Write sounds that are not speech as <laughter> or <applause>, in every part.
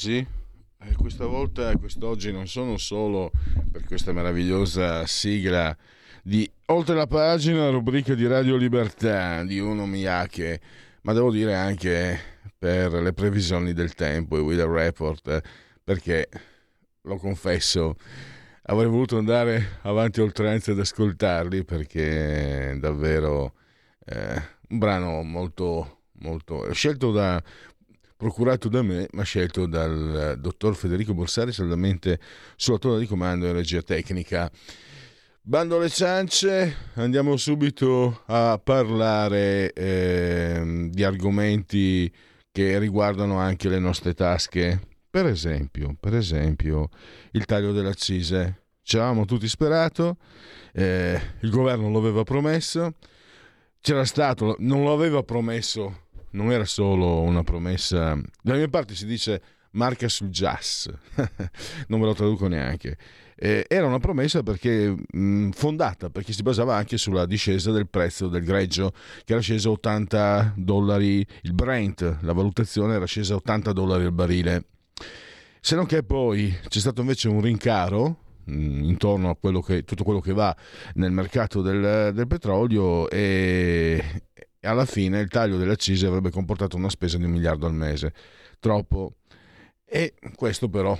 Applausi eh, questa volta, quest'oggi non sono solo per questa meravigliosa sigla di Oltre la pagina, rubrica di Radio Libertà di Uno Miyake, ma devo dire anche per le previsioni del tempo e Weather Report, perché lo confesso, avrei voluto andare avanti oltranza ad ascoltarli perché è davvero eh, un brano molto, molto scelto da procurato da me, ma scelto dal dottor Federico Borsari, saldamente sulla torre di comando in regia tecnica. Bando alle ciance, andiamo subito a parlare eh, di argomenti che riguardano anche le nostre tasche. Per esempio, per esempio il taglio delle accise. Ci avevamo tutti sperato, eh, il governo lo aveva promesso, c'era stato, non lo aveva promesso non era solo una promessa. Dalle mie parti si dice marca sul jazz, <laughs> non me lo traduco neanche. Eh, era una promessa perché mh, fondata, perché si basava anche sulla discesa del prezzo del greggio, che era sceso a 80 dollari il Brent, la valutazione era scesa a 80 dollari al barile. Se non che poi c'è stato invece un rincaro intorno a quello che, tutto quello che va nel mercato del, del petrolio e, e alla fine il taglio delle accise avrebbe comportato una spesa di un miliardo al mese. Troppo. E questo però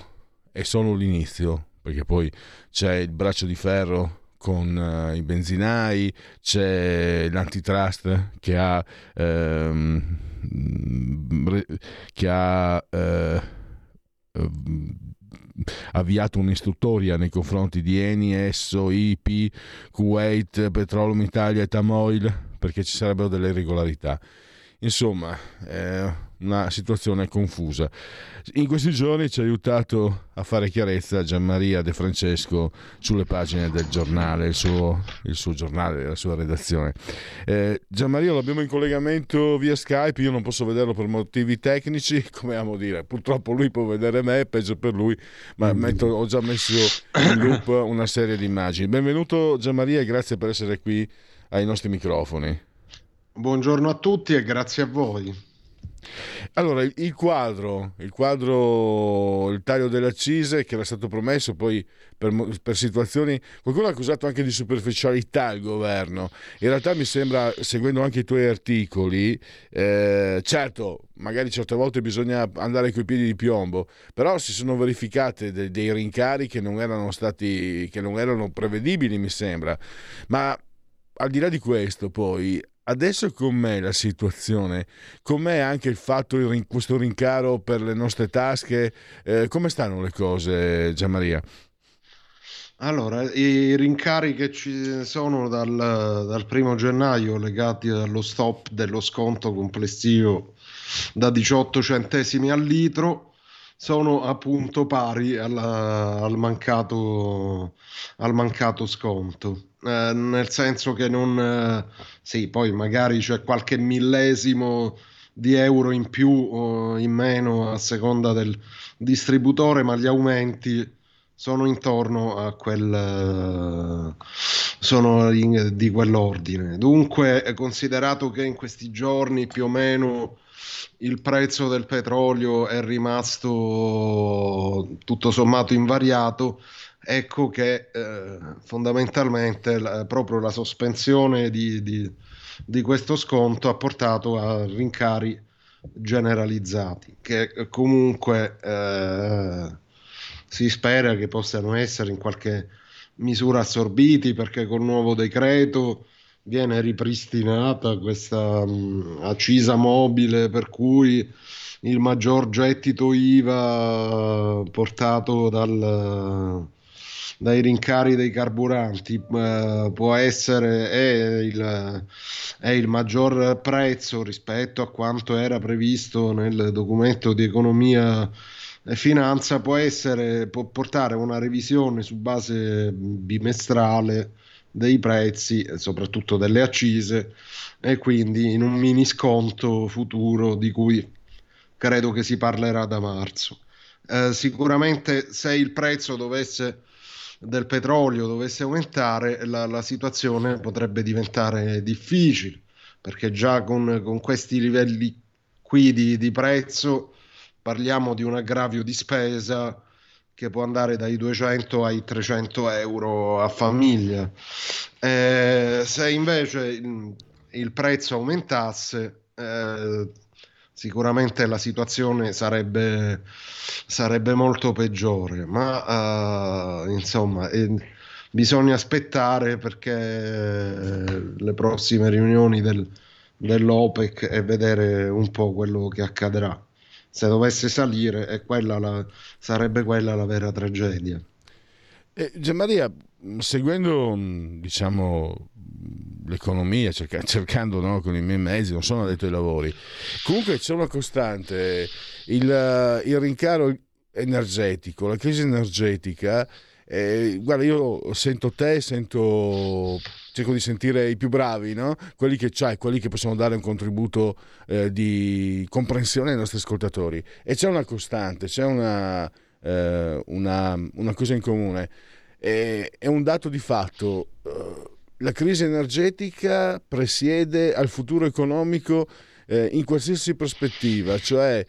è solo l'inizio, perché poi c'è il braccio di ferro con uh, i benzinai, c'è l'antitrust che ha, ehm, che ha eh, avviato un'istruttoria nei confronti di Eni, Esso, IP, Kuwait, Petroleum Italia e Tamoil perché ci sarebbero delle irregolarità. Insomma, è una situazione confusa. In questi giorni ci ha aiutato a fare chiarezza Gianmaria De Francesco sulle pagine del giornale, il suo, il suo giornale, la sua redazione. Eh, Gianmaria lo abbiamo in collegamento via Skype, io non posso vederlo per motivi tecnici, come amo dire, purtroppo lui può vedere me, peggio per lui, ma mm. metto, ho già messo in loop una serie di immagini. Benvenuto Gianmaria e grazie per essere qui ai nostri microfoni. Buongiorno a tutti e grazie a voi. Allora, il quadro, il quadro, il taglio delle accise che era stato promesso poi per, per, situazioni, qualcuno ha accusato anche di superficialità il governo. In realtà mi sembra, seguendo anche i tuoi articoli, eh, certo, magari certe volte bisogna andare coi piedi di piombo, però si sono verificate dei, dei rincari che non erano stati, che non erano prevedibili, mi sembra. Ma al di là di questo, poi, adesso com'è la situazione? Com'è anche il fatto, di questo rincaro per le nostre tasche? Eh, come stanno le cose, Gianmaria? Allora, i rincari che ci sono dal, dal primo gennaio legati allo stop dello sconto complessivo da 18 centesimi al litro sono appunto pari alla, al, mancato, al mancato sconto. Eh, nel senso che non... Eh, sì, poi magari c'è qualche millesimo di euro in più o in meno a seconda del distributore, ma gli aumenti sono intorno a quel... sono in, di quell'ordine. Dunque, considerato che in questi giorni più o meno il prezzo del petrolio è rimasto tutto sommato invariato, ecco che eh, fondamentalmente la, proprio la sospensione di, di, di, questo sconto ha portato a rincari generalizzati che comunque eh, si spera che possano essere in qualche misura assorbiti perché col nuovo decreto viene ripristinata questa mh, accisa mobile per cui il maggior gettito IVA portato dal, dai rincari dei carburanti eh, può essere è il, è il maggior prezzo rispetto a quanto era previsto nel documento di economia e finanza può essere può portare una revisione su base bimestrale dei prezzi, soprattutto delle accise, e quindi in un mini sconto futuro di cui credo che si parlerà da marzo. Eh, sicuramente se il prezzo dovesse, del petrolio dovesse aumentare, la, la situazione potrebbe diventare difficile, perché già con, con questi livelli qui di, di prezzo parliamo di un aggravio di spesa che può andare dai 200 ai 300 euro a famiglia. Eh, se invece il, il prezzo aumentasse, eh, sicuramente la situazione sarebbe, sarebbe molto peggiore, ma uh, insomma eh, bisogna aspettare perché le prossime riunioni del, dell'OPEC e vedere un po' quello che accadrà se dovesse salire quella la, sarebbe quella la vera tragedia. Eh, Gianmaria, seguendo diciamo, l'economia, cerca, <laughs> cercando no, con i miei mezzi, non sono addetto ai lavori, comunque c'è una costante, il, il rincaro energetico, la crisi energetica. Eh, guarda, io sento te, sento cerco di sentire i più bravi, no? quelli che c'hai, quelli che possono dare un contributo eh, di comprensione ai nostri ascoltatori. E c'è una costante, c'è una, eh, una, una cosa in comune. E, è un dato di fatto. Eh, la crisi energetica presiede al futuro economico eh, in qualsiasi prospettiva, cioè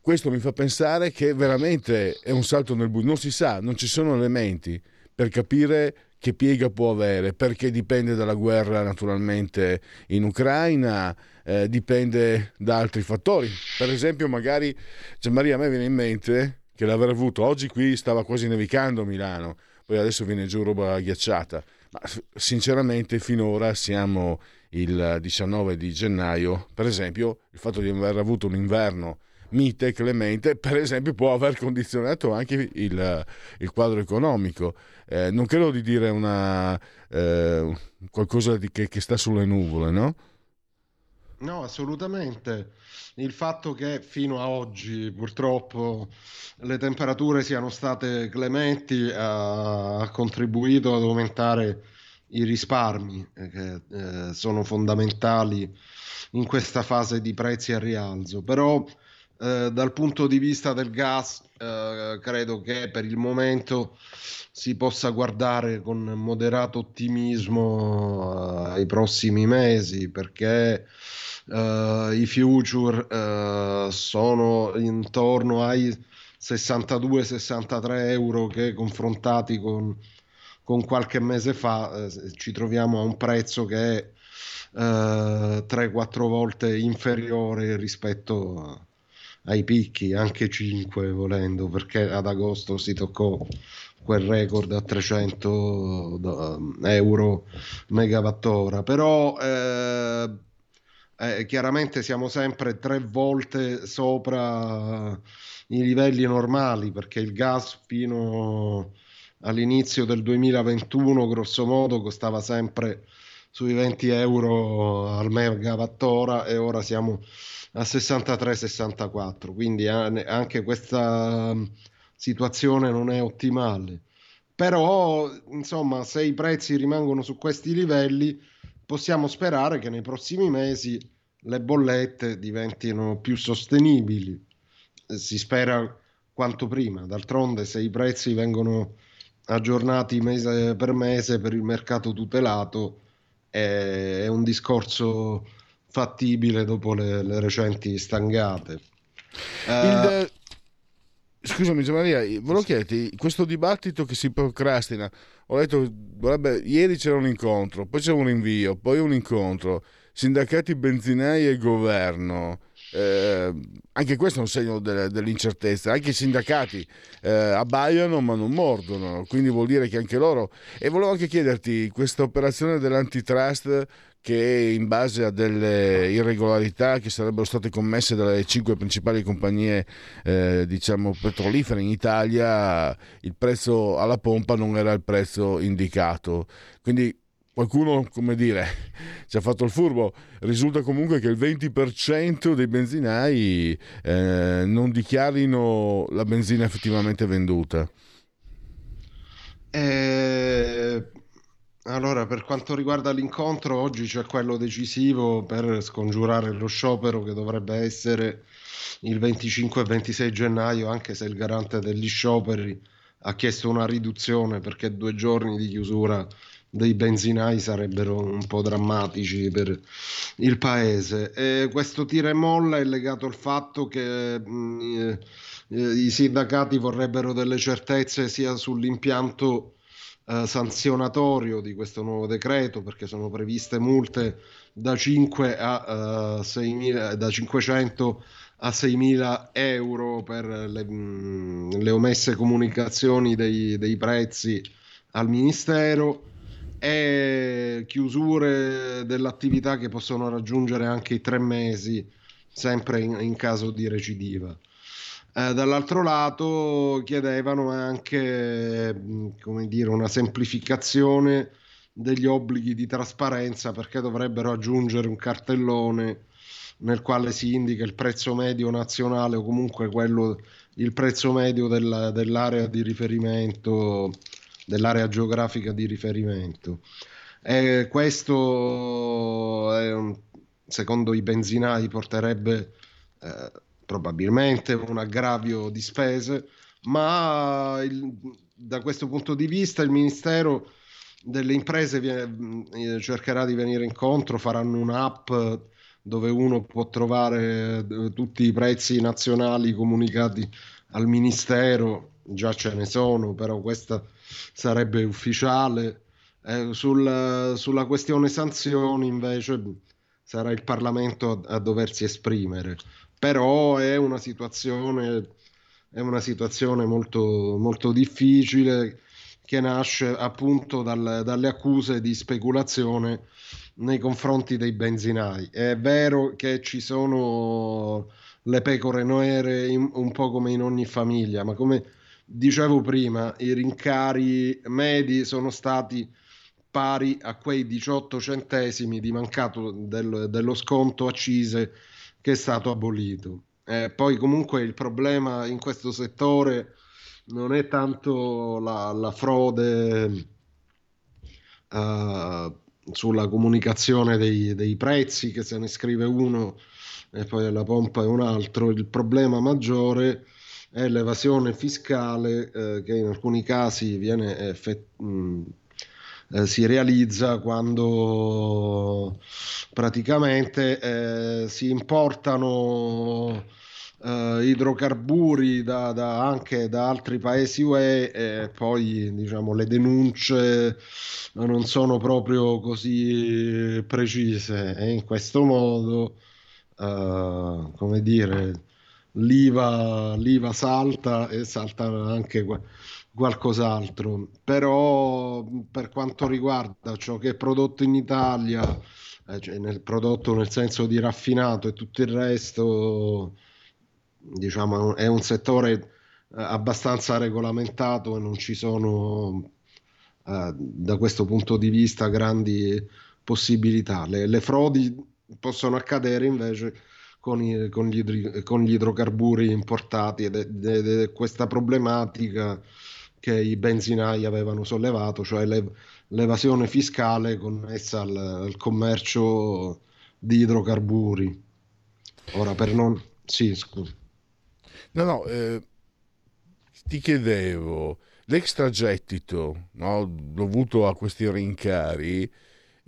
questo mi fa pensare che veramente è un salto nel buio, non si sa, non ci sono elementi per capire che piega può avere, perché dipende dalla guerra naturalmente in Ucraina, eh, dipende da altri fattori. Per esempio, magari cioè Maria, a me viene in mente che l'aver avuto oggi qui stava quasi nevicando Milano, poi adesso viene giù roba ghiacciata. Ma sinceramente finora siamo il 19 di gennaio, per esempio, il fatto di aver avuto un inverno mite, clemente, per esempio può aver condizionato anche il, il quadro economico. Eh, non credo di dire una, eh, qualcosa di, che, che sta sulle nuvole, no? No, assolutamente. Il fatto che fino a oggi purtroppo le temperature siano state clementi ha, ha contribuito ad aumentare i risparmi eh, che eh, sono fondamentali in questa fase di prezzi a rialzo. Però eh, dal punto di vista del gas, eh, credo che per il momento si possa guardare con moderato ottimismo eh, ai prossimi mesi perché uh, i future uh, sono intorno ai 62-63 euro che confrontati con, con qualche mese fa eh, ci troviamo a un prezzo che è uh, 3-4 volte inferiore rispetto ai picchi, anche 5 volendo, perché ad agosto si toccò quel record a 300 euro megawattora, però eh, eh, chiaramente siamo sempre tre volte sopra i livelli normali perché il gas fino all'inizio del 2021 grosso modo costava sempre sui 20 euro al megawattora e ora siamo a 63-64, quindi anche questa situazione non è ottimale. Però, insomma, se i prezzi rimangono su questi livelli, possiamo sperare che nei prossimi mesi le bollette diventino più sostenibili. Si spera quanto prima. D'altronde, se i prezzi vengono aggiornati mese per mese per il mercato tutelato, è un discorso fattibile dopo le, le recenti stangate. Il, uh, scusami Maria, volevo chiederti, questo dibattito che si procrastina, ho detto, vabbè, ieri c'era un incontro, poi c'è un rinvio, poi un incontro, sindacati benzinai e governo, eh, anche questo è un segno de- dell'incertezza. Anche i sindacati eh, abbaiano ma non mordono, quindi vuol dire che anche loro. E volevo anche chiederti, questa operazione dell'antitrust che in base a delle irregolarità che sarebbero state commesse dalle cinque principali compagnie eh, diciamo petrolifere in Italia il prezzo alla pompa non era il prezzo indicato quindi qualcuno, come dire, ci ha fatto il furbo. Risulta comunque che il 20% dei benzinai eh, non dichiarino la benzina effettivamente venduta. Eh, allora, per quanto riguarda l'incontro, oggi c'è quello decisivo per scongiurare lo sciopero che dovrebbe essere il 25 e 26 gennaio, anche se il garante degli scioperi ha chiesto una riduzione perché due giorni di chiusura dei benzinai sarebbero un po' drammatici per il paese. E questo tira e molla è legato al fatto che mh, mm, eh, i sindacati vorrebbero delle certezze sia sull'impianto eh, sanzionatorio di questo nuovo decreto perché sono previste multe da, 5 a, uh, 6 da 500 a 6.000 euro per le, mh, mm, le omesse comunicazioni dei, dei prezzi al Ministero e chiusure dell'attività che possono raggiungere anche i tre mesi, sempre in, in caso di recidiva. Eh, dall'altro lato chiedevano anche come dire, una semplificazione degli obblighi di trasparenza perché dovrebbero aggiungere un cartellone nel quale si indica il prezzo medio nazionale o comunque quello, il prezzo medio della, dell'area di riferimento dell'area geografica di riferimento. E questo, un, secondo i benzinai, porterebbe eh, probabilmente un aggravio di spese, ma il, da questo punto di vista il Ministero delle imprese viene, eh, cercherà di venire incontro, faranno un'app dove uno può trovare eh, tutti i prezzi nazionali comunicati al Ministero, già ce ne sono, però questa sarebbe ufficiale. Eh, sul, sulla questione sanzioni invece sarà il Parlamento a, a doversi esprimere, però è una situazione, è una situazione molto, molto difficile che nasce appunto dal, dalle accuse di speculazione nei confronti dei benzinai. È vero che ci sono le pecore nere in, un po' come in ogni famiglia, ma come dicevo prima, i rincari medi sono stati pari a quei 18 centesimi di mancato del, dello sconto accise che è stato abolito. Eh, poi comunque il problema in questo settore non è tanto la, la frode uh, sulla comunicazione dei, dei, prezzi, che se ne scrive uno e poi la pompa è un altro, il problema maggiore è l'evasione fiscale eh, che in alcuni casi viene effett- eh, si realizza quando praticamente eh, si importano eh, idrocarburi da, da, anche da altri paesi UE e poi diciamo le denunce non sono proprio così precise. E in questo modo eh, come dire l'IVA, l'IVA salta e salta anche qualcos'altro, però per quanto riguarda ciò che è prodotto in Italia, eh, cioè nel prodotto nel senso di raffinato e tutto il resto, diciamo, è un settore eh, abbastanza regolamentato e non ci sono eh, da questo punto di vista grandi possibilità. Le, le frodi possono accadere invece con, i, con, gli, con gli, idrocarburi importati ed è, questa problematica che i benzinai avevano sollevato, cioè l'ev- l'evasione fiscale connessa al, al, commercio di idrocarburi. Ora per non... Sì, scusa. No, no, eh, ti chiedevo, l'extragettito no, dovuto a questi rincari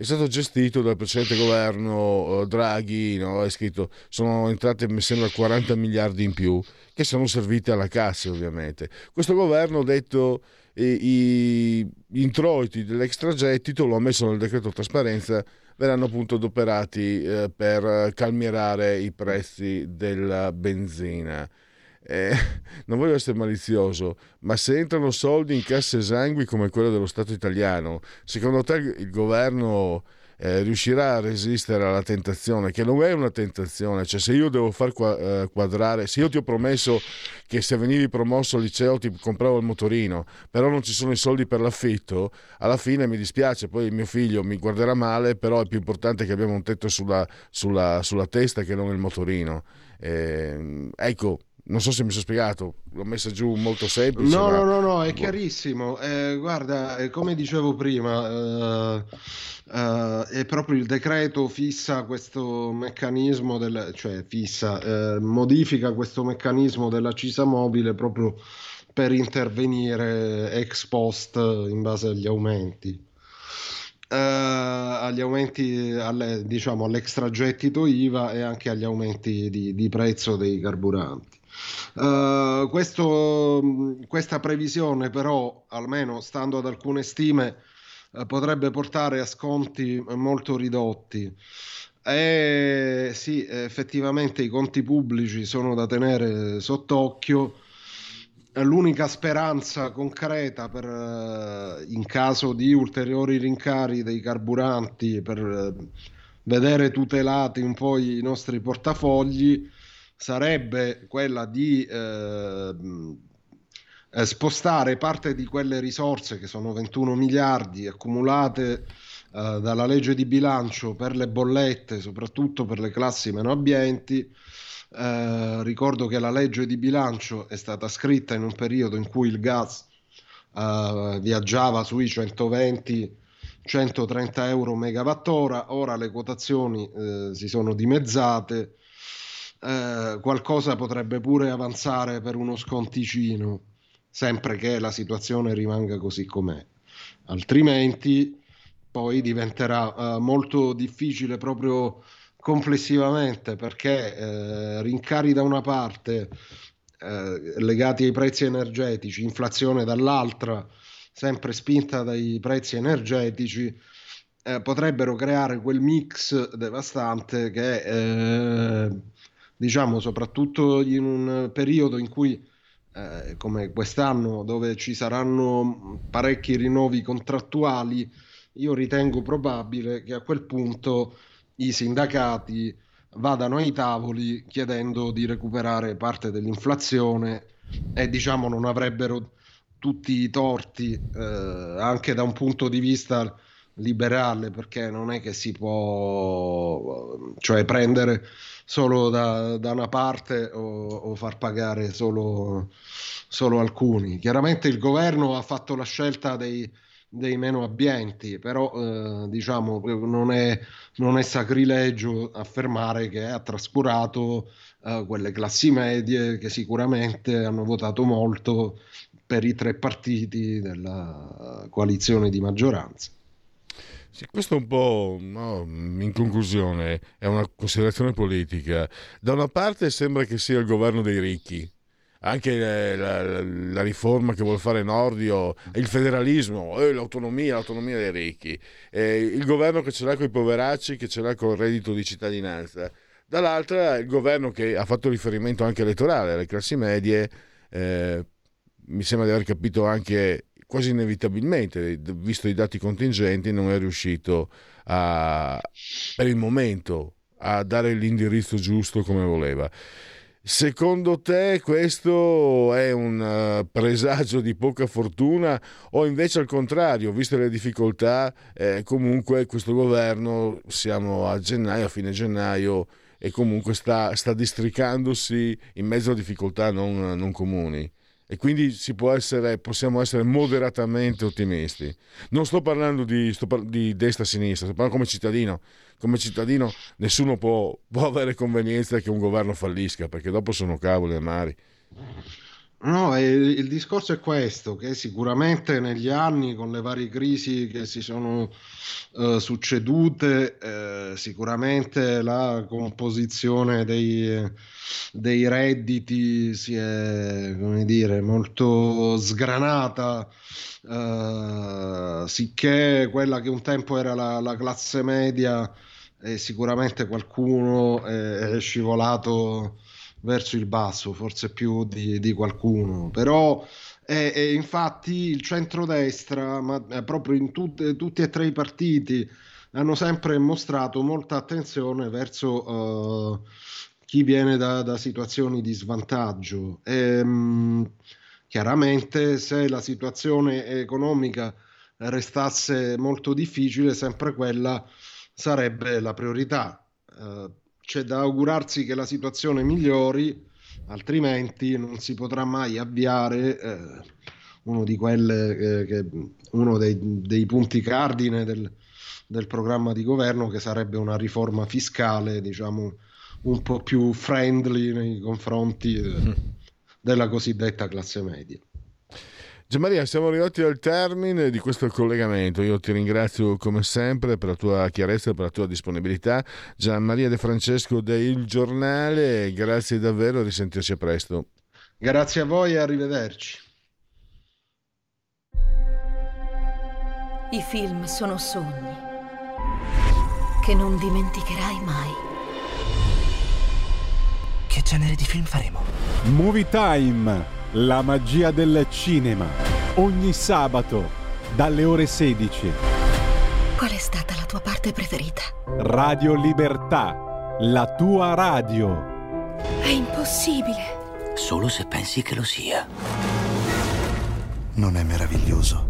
è stato gestito dal precedente governo eh, Draghi, no? è scritto, sono entrate mi sembra 40 miliardi in più che sono serviti alla cassa ovviamente. Questo governo ha detto i, gli introiti dell'extragettito lo ha messo nel decreto trasparenza verranno appunto adoperati eh, per calmierare i prezzi della benzina. Eh, <laughs> non voglio essere malizioso, ma se entrano soldi in casse esangui come quelle dello Stato italiano, secondo te il governo eh, riuscirà a resistere alla tentazione, che non è una tentazione, cioè se io devo far eh, quadrare, se io ti ho promesso che se venivi promosso al liceo ti compravo il motorino, però non ci sono i soldi per l'affitto, alla fine mi dispiace, poi mio figlio mi guarderà male, però è più importante che abbiamo un tetto sulla, sulla, sulla testa che non il motorino. Eh, ecco, non so se mi sono spiegato, l'ho messa giù molto semplice. No, ma... no, no, no, è boh. chiarissimo. Eh, guarda, eh, come dicevo prima, eh, eh, è proprio il decreto fissa questo meccanismo, del, cioè fissa, eh, modifica questo meccanismo della cisa mobile proprio per intervenire ex post in base agli aumenti. Uh, agli aumenti alle, diciamo all'extragettito IVA e anche agli aumenti di, di prezzo dei carburanti. Uh, questo, questa previsione però, almeno stando ad alcune stime, uh, potrebbe portare a sconti molto ridotti. E sì, effettivamente i conti pubblici sono da tenere sott'occhio. L'unica speranza concreta per, uh, in caso di ulteriori rincari dei carburanti per vedere tutelati un po' i nostri portafogli sarebbe quella di eh, eh, spostare parte di quelle risorse che sono 21 miliardi accumulate eh, dalla legge di bilancio per le bollette, soprattutto per le classi meno abbienti. Eh, ricordo che la legge di bilancio è stata scritta in un periodo in cui il gas eh, viaggiava sui 120 130 euro megawattora, ora le quotazioni eh, si sono dimezzate eh, qualcosa potrebbe pure avanzare per uno sconticino, sempre che la situazione rimanga così com'è. Altrimenti poi diventerà eh, molto difficile proprio complessivamente perché eh, rincari da una parte eh, legati ai prezzi energetici, inflazione dall'altra, sempre spinta dai prezzi energetici, eh, potrebbero creare quel mix devastante che diciamo soprattutto in un periodo in cui eh, come quest'anno dove ci saranno parecchi rinnovi contrattuali, io ritengo probabile che a quel punto i sindacati vadano ai tavoli chiedendo di recuperare parte dell'inflazione e diciamo non avrebbero tutti i torti eh, anche da un punto di vista liberale perché non è che si può cioè prendere solo da, da una parte o, o, far pagare solo, solo, alcuni. Chiaramente il governo ha fatto la scelta dei, dei meno abbienti, però eh, diciamo non è, non è, sacrilegio affermare che ha trascurato eh, quelle classi medie che sicuramente hanno votato molto per i tre partiti della coalizione di maggioranza. Sì, questo un po', no, in conclusione, è una considerazione politica. Da una parte sembra che sia il governo dei ricchi, anche la, la, la riforma che vuole fare Nordio, il federalismo, eh, l'autonomia, l'autonomia dei ricchi, eh, il governo che ce l'ha con i poveracci, che ce l'ha con il reddito di cittadinanza. Dall'altra il governo che ha fatto riferimento anche elettorale alle classi medie, eh, mi sembra di aver capito anche quasi inevitabilmente, visto i dati contingenti, non è riuscito a, per il momento a dare l'indirizzo giusto come voleva. Secondo te questo è un uh, presagio di poca fortuna o invece al contrario, viste le difficoltà, eh, comunque questo governo, siamo a gennaio, a fine gennaio, e comunque sta, sta districandosi in mezzo a difficoltà non, non comuni? E quindi essere, possiamo essere moderatamente ottimisti. Non sto parlando di, sto par- di destra-sinistra, sto parlando come cittadino. Come cittadino nessuno può, può, avere convenienza che un governo fallisca, perché dopo sono cavoli amari. No, il discorso è questo, che sicuramente negli anni con le varie crisi che si sono uh, succedute, uh, sicuramente la composizione dei, dei, redditi si è, come dire, molto sgranata, uh, sicché quella che un tempo era la, la classe media, e sicuramente qualcuno è, è scivolato verso il basso, forse più di, di qualcuno, però e, e infatti il centrodestra, ma eh, proprio in tutte, tutti e tre i partiti, hanno sempre mostrato molta attenzione verso uh, chi viene da, da, situazioni di svantaggio. E, um, chiaramente se la situazione economica restasse molto difficile, sempre quella sarebbe la priorità. Uh, c'è da augurarsi che la situazione migliori, altrimenti non si potrà mai avviare eh, uno, di quelle, eh, che, uno dei, dei, punti cardine del, del, programma di governo, che sarebbe una riforma fiscale, diciamo, un po' più friendly nei confronti eh, della cosiddetta classe media. Gianmaria, siamo arrivati al termine di questo collegamento. Io ti ringrazio come sempre per la tua chiarezza e per la tua disponibilità. Gianmaria De Francesco del Giornale, grazie davvero, risentirci presto. Grazie a voi e arrivederci. I film sono sogni che non dimenticherai mai. Che genere di film faremo? Movie Time la magia del cinema. Ogni sabato, dalle ore 16. Qual è stata la tua parte preferita? Radio Libertà, la tua radio. È impossibile. Solo se pensi che lo sia. Non è meraviglioso?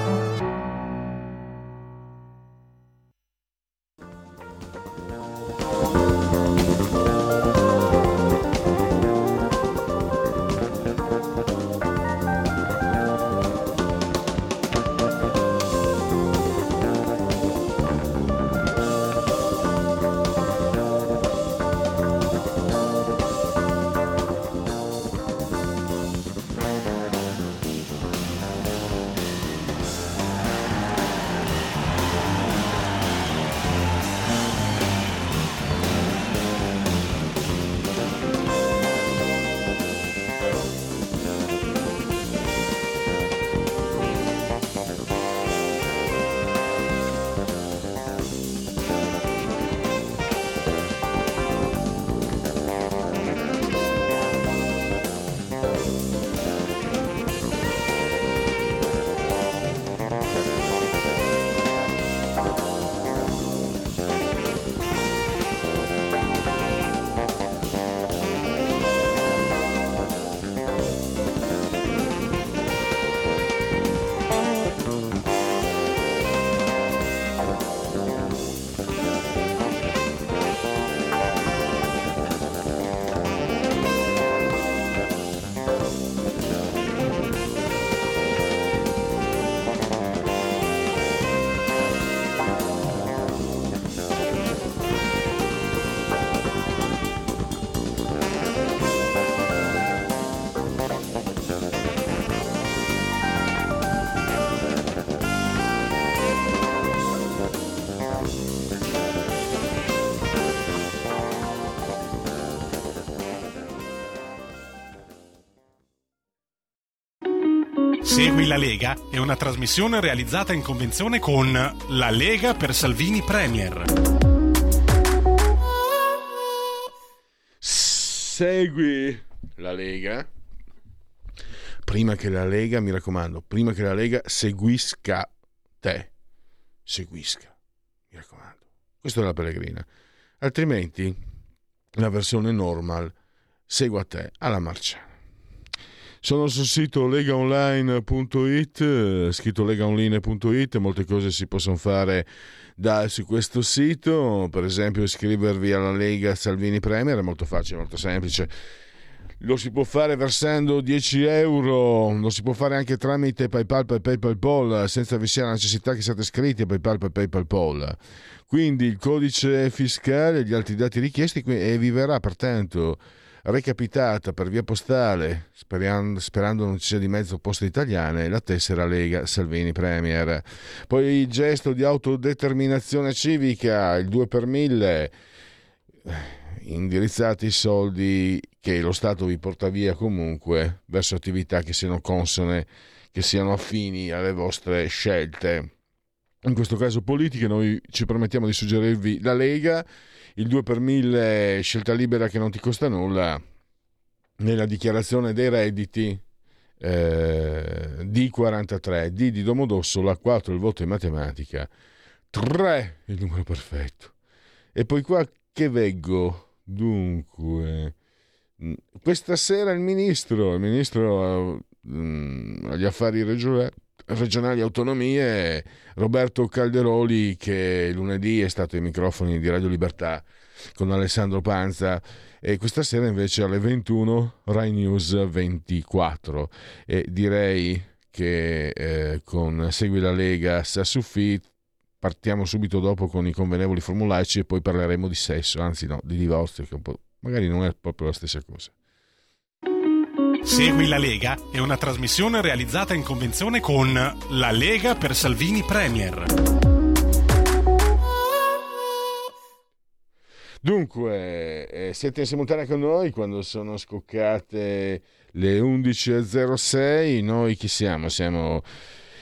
Lega è una trasmissione realizzata in convenzione con La Lega per Salvini Premier. Segui la Lega. Prima che la Lega, mi raccomando, prima che la Lega seguisca te. Seguisca, mi raccomando. Questo è la Pellegrina. Altrimenti la versione normal segua te alla marciana. Sono sul sito legaonline.it, eh, scritto legaonline.it, molte cose si possono fare da, su questo sito, per esempio iscrivervi alla Lega Salvini Premier, è molto facile, molto semplice. lo si può fare versando 10 euro, lo si può fare anche tramite PayPal PayPal Poll, senza vi sia la necessità che siate iscritti a PayPal PayPal Poll. Quindi il codice fiscale e gli altri dati richiesti e vi verrà pertanto recapitata per via postale, sperando, sperando non ci sia di mezzo poste italiane, la tessera Lega Salvini Premier. Poi il gesto di autodeterminazione civica, il 2 per 1000, indirizzati i soldi che lo Stato vi porta via comunque verso attività che siano consone, che siano affini alle vostre scelte. In questo caso politiche, noi ci permettiamo di suggerirvi la Lega il 2 per 1000 scelta libera che non ti costa nulla nella dichiarazione dei redditi eh, D43, D di Domodossola, 4 il voto in matematica, 3 il numero perfetto. E poi qua che veggo? Dunque, mm, questa sera il ministro, il ministro uh, agli affari regionali, regionali autonomie, Roberto Calderoli, che lunedì è stato ai microfoni di Radio Libertà con Alessandro Panza, e questa sera invece alle 21 Rai News 24. E direi che eh, con Segui la Lega Sassuffi partiamo subito dopo con i convenevoli formulaici e poi parleremo di sesso, anzi no, di divorzio, che magari non è proprio la stessa cosa. Segui la Lega è una trasmissione realizzata in convenzione con La Lega per Salvini Premier. Dunque, eh, siete in simultanea con noi quando sono scoccate le 11.06. Noi chi siamo? Siamo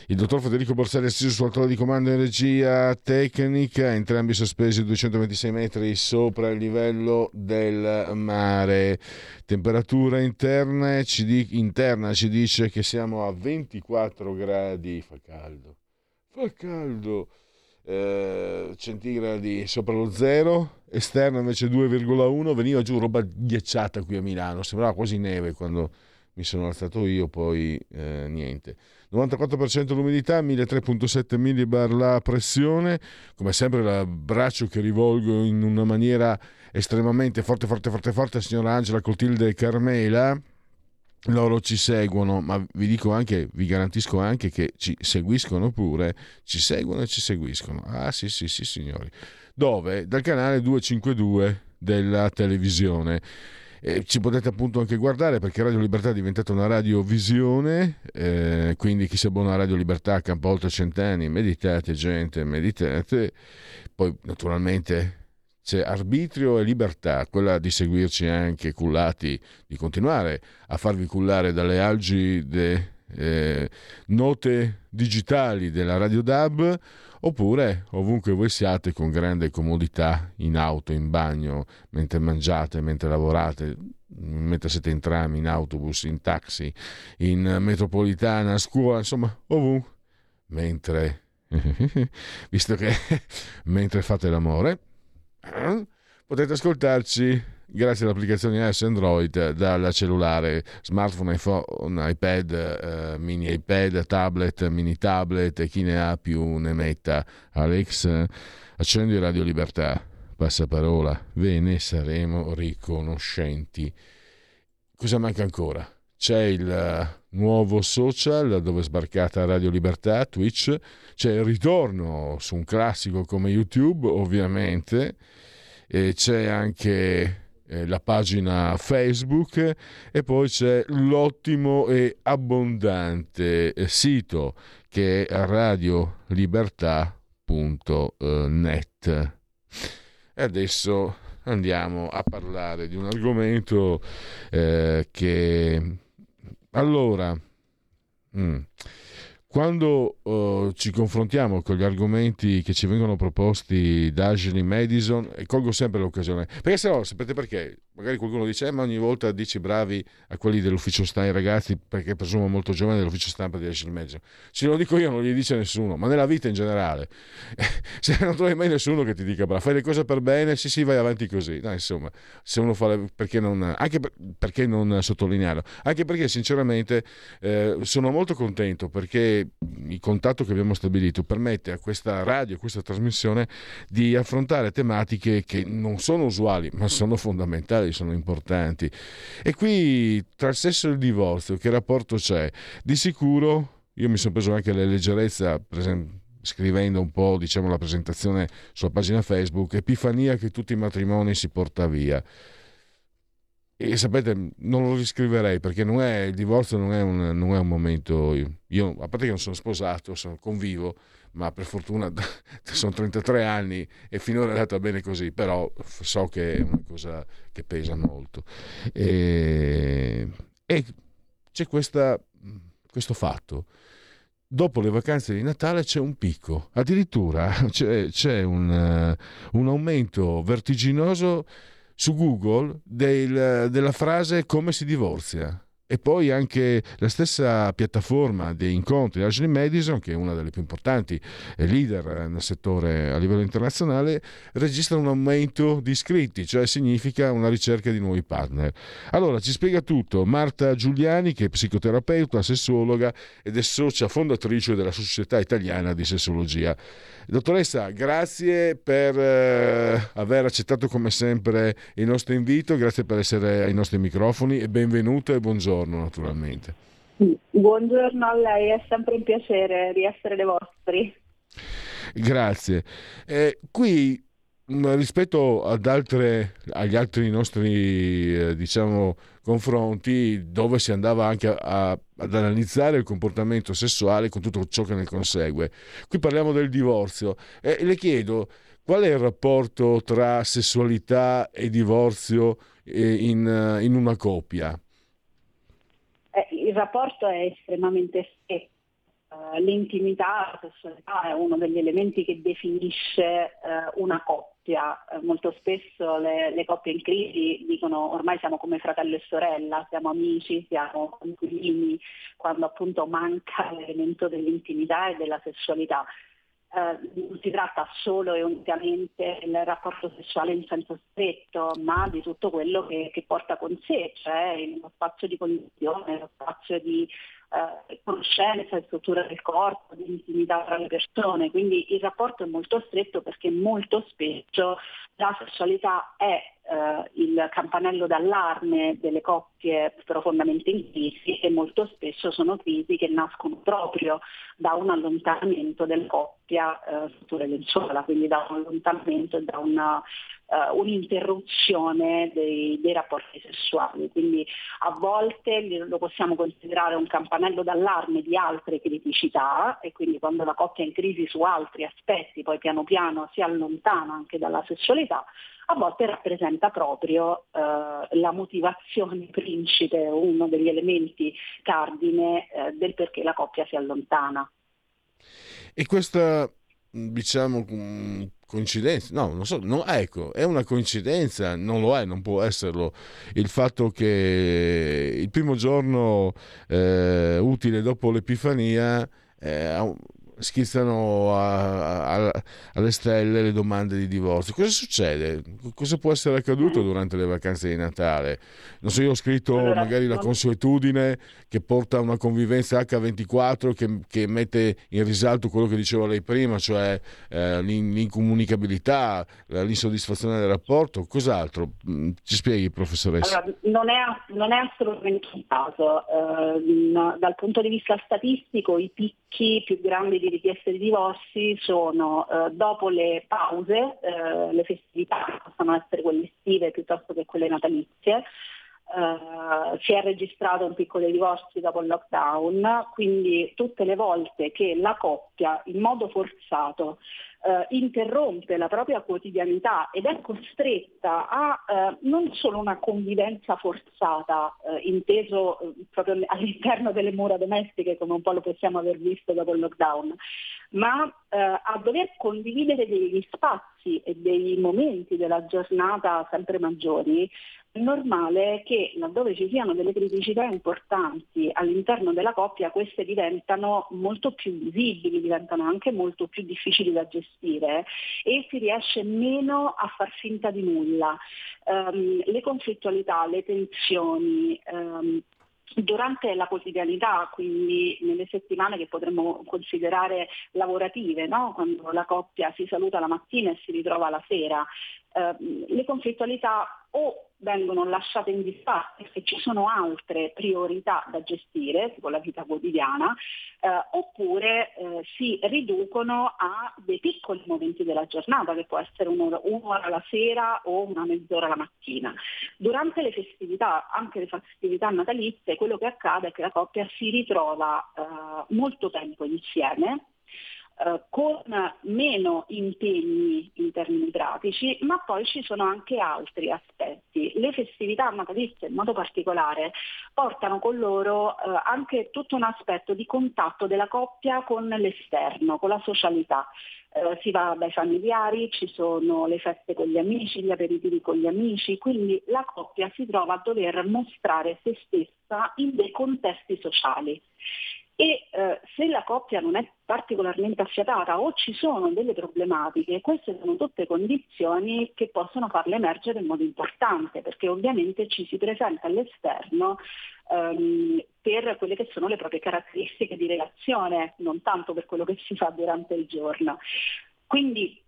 il dottor Federico Borsari assiso sul altare di comando in regia tecnica, entrambi sospesi a 226 metri sopra il livello del mare. Temperatura interna ci, di, interna ci dice che siamo a 24 gradi, fa caldo, fa caldo, eh, centigradi sopra lo zero, esterna invece 2,1, veniva giù roba ghiacciata qui a Milano, sembrava quasi neve quando mi sono alzato io, poi eh, niente. 94% l'umidità, 1003.7 millibar la pressione, come sempre l'abbraccio che rivolgo in una maniera estremamente forte, forte, forte, forte a signora Angela Coltilde e Carmela. Loro ci seguono, ma vi dico anche, vi garantisco anche che ci seguiscono pure, ci seguono e ci seguiscono. Ah sì, sì, sì, signori. Dove? Dal canale 252 della televisione. Eh, ci potete appunto anche guardare perché Radio Libertà è diventata una radiovisione, eh, quindi chi si abbona a Radio Libertà campa oltre cent'anni, meditate gente, meditate. Poi naturalmente c'è arbitrio e libertà, quella di seguirci anche cullati, di continuare a farvi cullare dalle algide eh, note digitali della Radio DAB oppure ovunque voi siate con grande comodità in auto, in bagno, mentre mangiate, mentre lavorate, mentre siete in tram, in autobus, in taxi, in metropolitana, a scuola, insomma ovunque, mentre, <laughs> visto che <laughs> mentre fate l'amore, eh, potete ascoltarci grazie all'applicazione iOS Android dal cellulare, smartphone, iPhone, iPad, eh, mini iPad, tablet, mini tablet e chi ne ha più ne metta. Alex, accendi Radio Libertà, passaparola, ve ne saremo riconoscenti. Cosa manca ancora? C'è il nuovo social dove è sbarcata Radio Libertà, Twitch, c'è il ritorno su un classico come YouTube, ovviamente, e c'è anche eh, la pagina Facebook e poi c'è l'ottimo e abbondante eh, sito che è radiolibertà.net. E adesso andiamo a parlare di un argomento eh, che allora mm, quando uh, ci confrontiamo con gli argomenti che ci vengono proposti da Ashley Madison, e colgo sempre l'occasione, perché se no, sapete perché? Magari qualcuno dice, eh, ma ogni volta dici bravi a quelli dell'ufficio stampa, ragazzi, perché presumo molto giovani dell'ufficio stampa di Ashley Madison. Se lo dico io non gli dice nessuno, ma nella vita in generale. <laughs> se non trovi mai nessuno che ti dica, bravo, fai le cose per bene, sì sì, vai avanti così. No, insomma, se uno fa le, perché non, anche per, perché non sottolinearlo? Anche perché sinceramente eh, sono molto contento perché il contatto che abbiamo stabilito permette a questa radio, a questa trasmissione di affrontare tematiche che non sono usuali, ma sono fondamentali sono importanti. E qui tra il sesso e il divorzio, che rapporto c'è? Di sicuro, io mi sono preso anche la leggerezza, per esempio, scrivendo un po' diciamo, la presentazione sulla pagina Facebook, Epifania che tutti i matrimoni si porta via. E sapete, non lo riscriverei perché è, il divorzio non è un, non è un momento. Io, a parte che non sono sposato, sono convivo, ma per fortuna <laughs> sono 33 anni e finora è andata bene così, però so che è una cosa che pesa molto. E, e c'è questa, questo fatto. Dopo le vacanze di Natale c'è un picco, addirittura c'è, c'è un, un aumento vertiginoso su Google del, della frase come si divorzia e poi anche la stessa piattaforma dei incontri Ashley Madison, che è una delle più importanti leader nel settore a livello internazionale, registra un aumento di iscritti, cioè significa una ricerca di nuovi partner. Allora ci spiega tutto Marta Giuliani, che è psicoterapeuta, sessologa ed è socia fondatrice della Società Italiana di Sessologia. Dottoressa, grazie per eh, aver accettato come sempre il nostro invito, grazie per essere ai nostri microfoni e benvenuto e buongiorno naturalmente. Buongiorno a lei, è sempre un piacere di essere dei vostri. Grazie. Eh, qui rispetto ad altre, agli altri nostri eh, diciamo, confronti dove si andava anche a, ad analizzare il comportamento sessuale con tutto ciò che ne consegue. Qui parliamo del divorzio e le chiedo qual è il rapporto tra sessualità e divorzio eh, in, in una coppia? Eh, il rapporto è estremamente stretto Uh, l'intimità, la sessualità è uno degli elementi che definisce uh, una coppia. Uh, molto spesso le, le, coppie in crisi dicono ormai siamo come fratello e sorella, siamo amici, siamo coinquilini, quando appunto manca l'elemento dell'intimità e della sessualità. Non si tratta solo e unicamente del rapporto sessuale in senso stretto, ma di tutto quello che, che porta con sé, cioè lo spazio di condivisione, lo spazio di eh, conoscenza e struttura del corpo, di intimità tra le persone, quindi il rapporto è molto stretto perché molto spesso la sessualità è eh, il campanello d'allarme delle coppie profondamente in crisi e molto spesso sono crisi che nascono proprio da un allontanamento della coppia eh, struttura lenzuola, quindi da un allontanamento e da una uh, un'interruzione dei, dei, rapporti sessuali. Quindi a volte lo possiamo considerare un campanello d'allarme di altre criticità e quindi quando la coppia è in crisi su altri aspetti poi piano piano si allontana anche dalla sessualità, a volte rappresenta proprio eh, la motivazione <laughs> principe, uno degli elementi cardine eh, del perché la coppia si allontana. E questa, diciamo, coincidenza, no, non so, no, ecco, è una coincidenza, non lo è, non può esserlo, il fatto che il primo giorno eh, utile dopo l'Epifania eh, schizzano a, a, alle stelle le domande di divorzio. Cosa succede? Cosa può essere accaduto durante le vacanze di Natale? Non so, io ho scritto magari la consuetudine che porta a una convivenza H24 che, che, mette in risalto quello che diceva lei prima, cioè eh, l'incomunicabilità, l'insoddisfazione del rapporto. Cos'altro? Mm, ci spieghi, professoressa? Allora, non, è, non, è, assolutamente un caso. Eh, dal punto di vista statistico i picchi più grandi di richieste di divorzi sono eh, dopo le pause, eh, le festività che possono essere quelle estive piuttosto che quelle natalizie, Uh, si è registrato un piccolo divorzio dopo il lockdown, quindi tutte le volte che la coppia in modo forzato uh, interrompe la propria quotidianità ed è costretta a uh, non solo una convivenza forzata, inteso proprio all'interno delle mura domestiche come un po' lo possiamo aver visto dopo il lockdown, ma a dover condividere degli spazi e dei momenti della giornata sempre maggiori, è normale che laddove ci siano delle criticità importanti all'interno della coppia, queste diventano molto più visibili, diventano anche molto più difficili da gestire e si riesce meno a far finta di nulla. Um, le conflittualità, le tensioni, um, durante la quotidianità, quindi nelle settimane che potremmo considerare lavorative, no? quando la coppia si saluta la mattina e si ritrova la sera, eh, le conflittualità o vengono lasciate in disparte perché ci sono altre priorità da gestire, tipo la vita quotidiana, eh, oppure eh, si riducono a dei piccoli momenti della giornata, che può essere un'ora, un'ora la sera o una mezz'ora la mattina. Durante le festività, anche le festività natalizie, quello che accade è che la coppia si ritrova eh, molto tempo insieme, eh, con meno impegni in termini pratici, ma poi ci sono anche altri aspetti. Le festività natalizie in modo particolare portano con loro eh, anche tutto un aspetto di contatto della coppia con l'esterno, con la socialità. Eh, si va dai familiari, ci sono le feste con gli amici, gli aperitivi con gli amici, quindi la coppia si trova a dover mostrare se stessa in dei contesti sociali e eh, se la coppia non è particolarmente affiatata o ci sono delle problematiche, queste sono tutte condizioni che possono farle emergere in modo importante, perché ovviamente ci si presenta all'esterno ehm, per quelle che sono le proprie caratteristiche di relazione, non tanto per quello che si fa durante il giorno. Quindi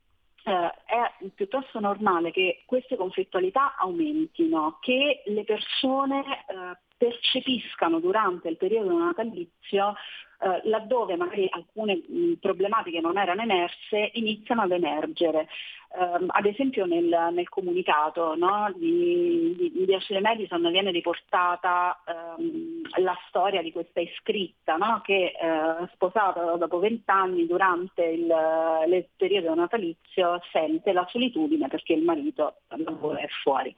eh, è piuttosto normale che queste conflittualità aumentino, che le persone eh, percepiscano durante il periodo natalizio eh, laddove magari alcune problematiche non erano emerse, iniziano ad emergere. Um, ad esempio nel, nel comunicato no, di, di, di, Ashley Madison viene riportata um, la storia di questa iscritta no, che uh, sposata dopo vent'anni durante il, il periodo natalizio sente la solitudine perché il marito lavora è fuori.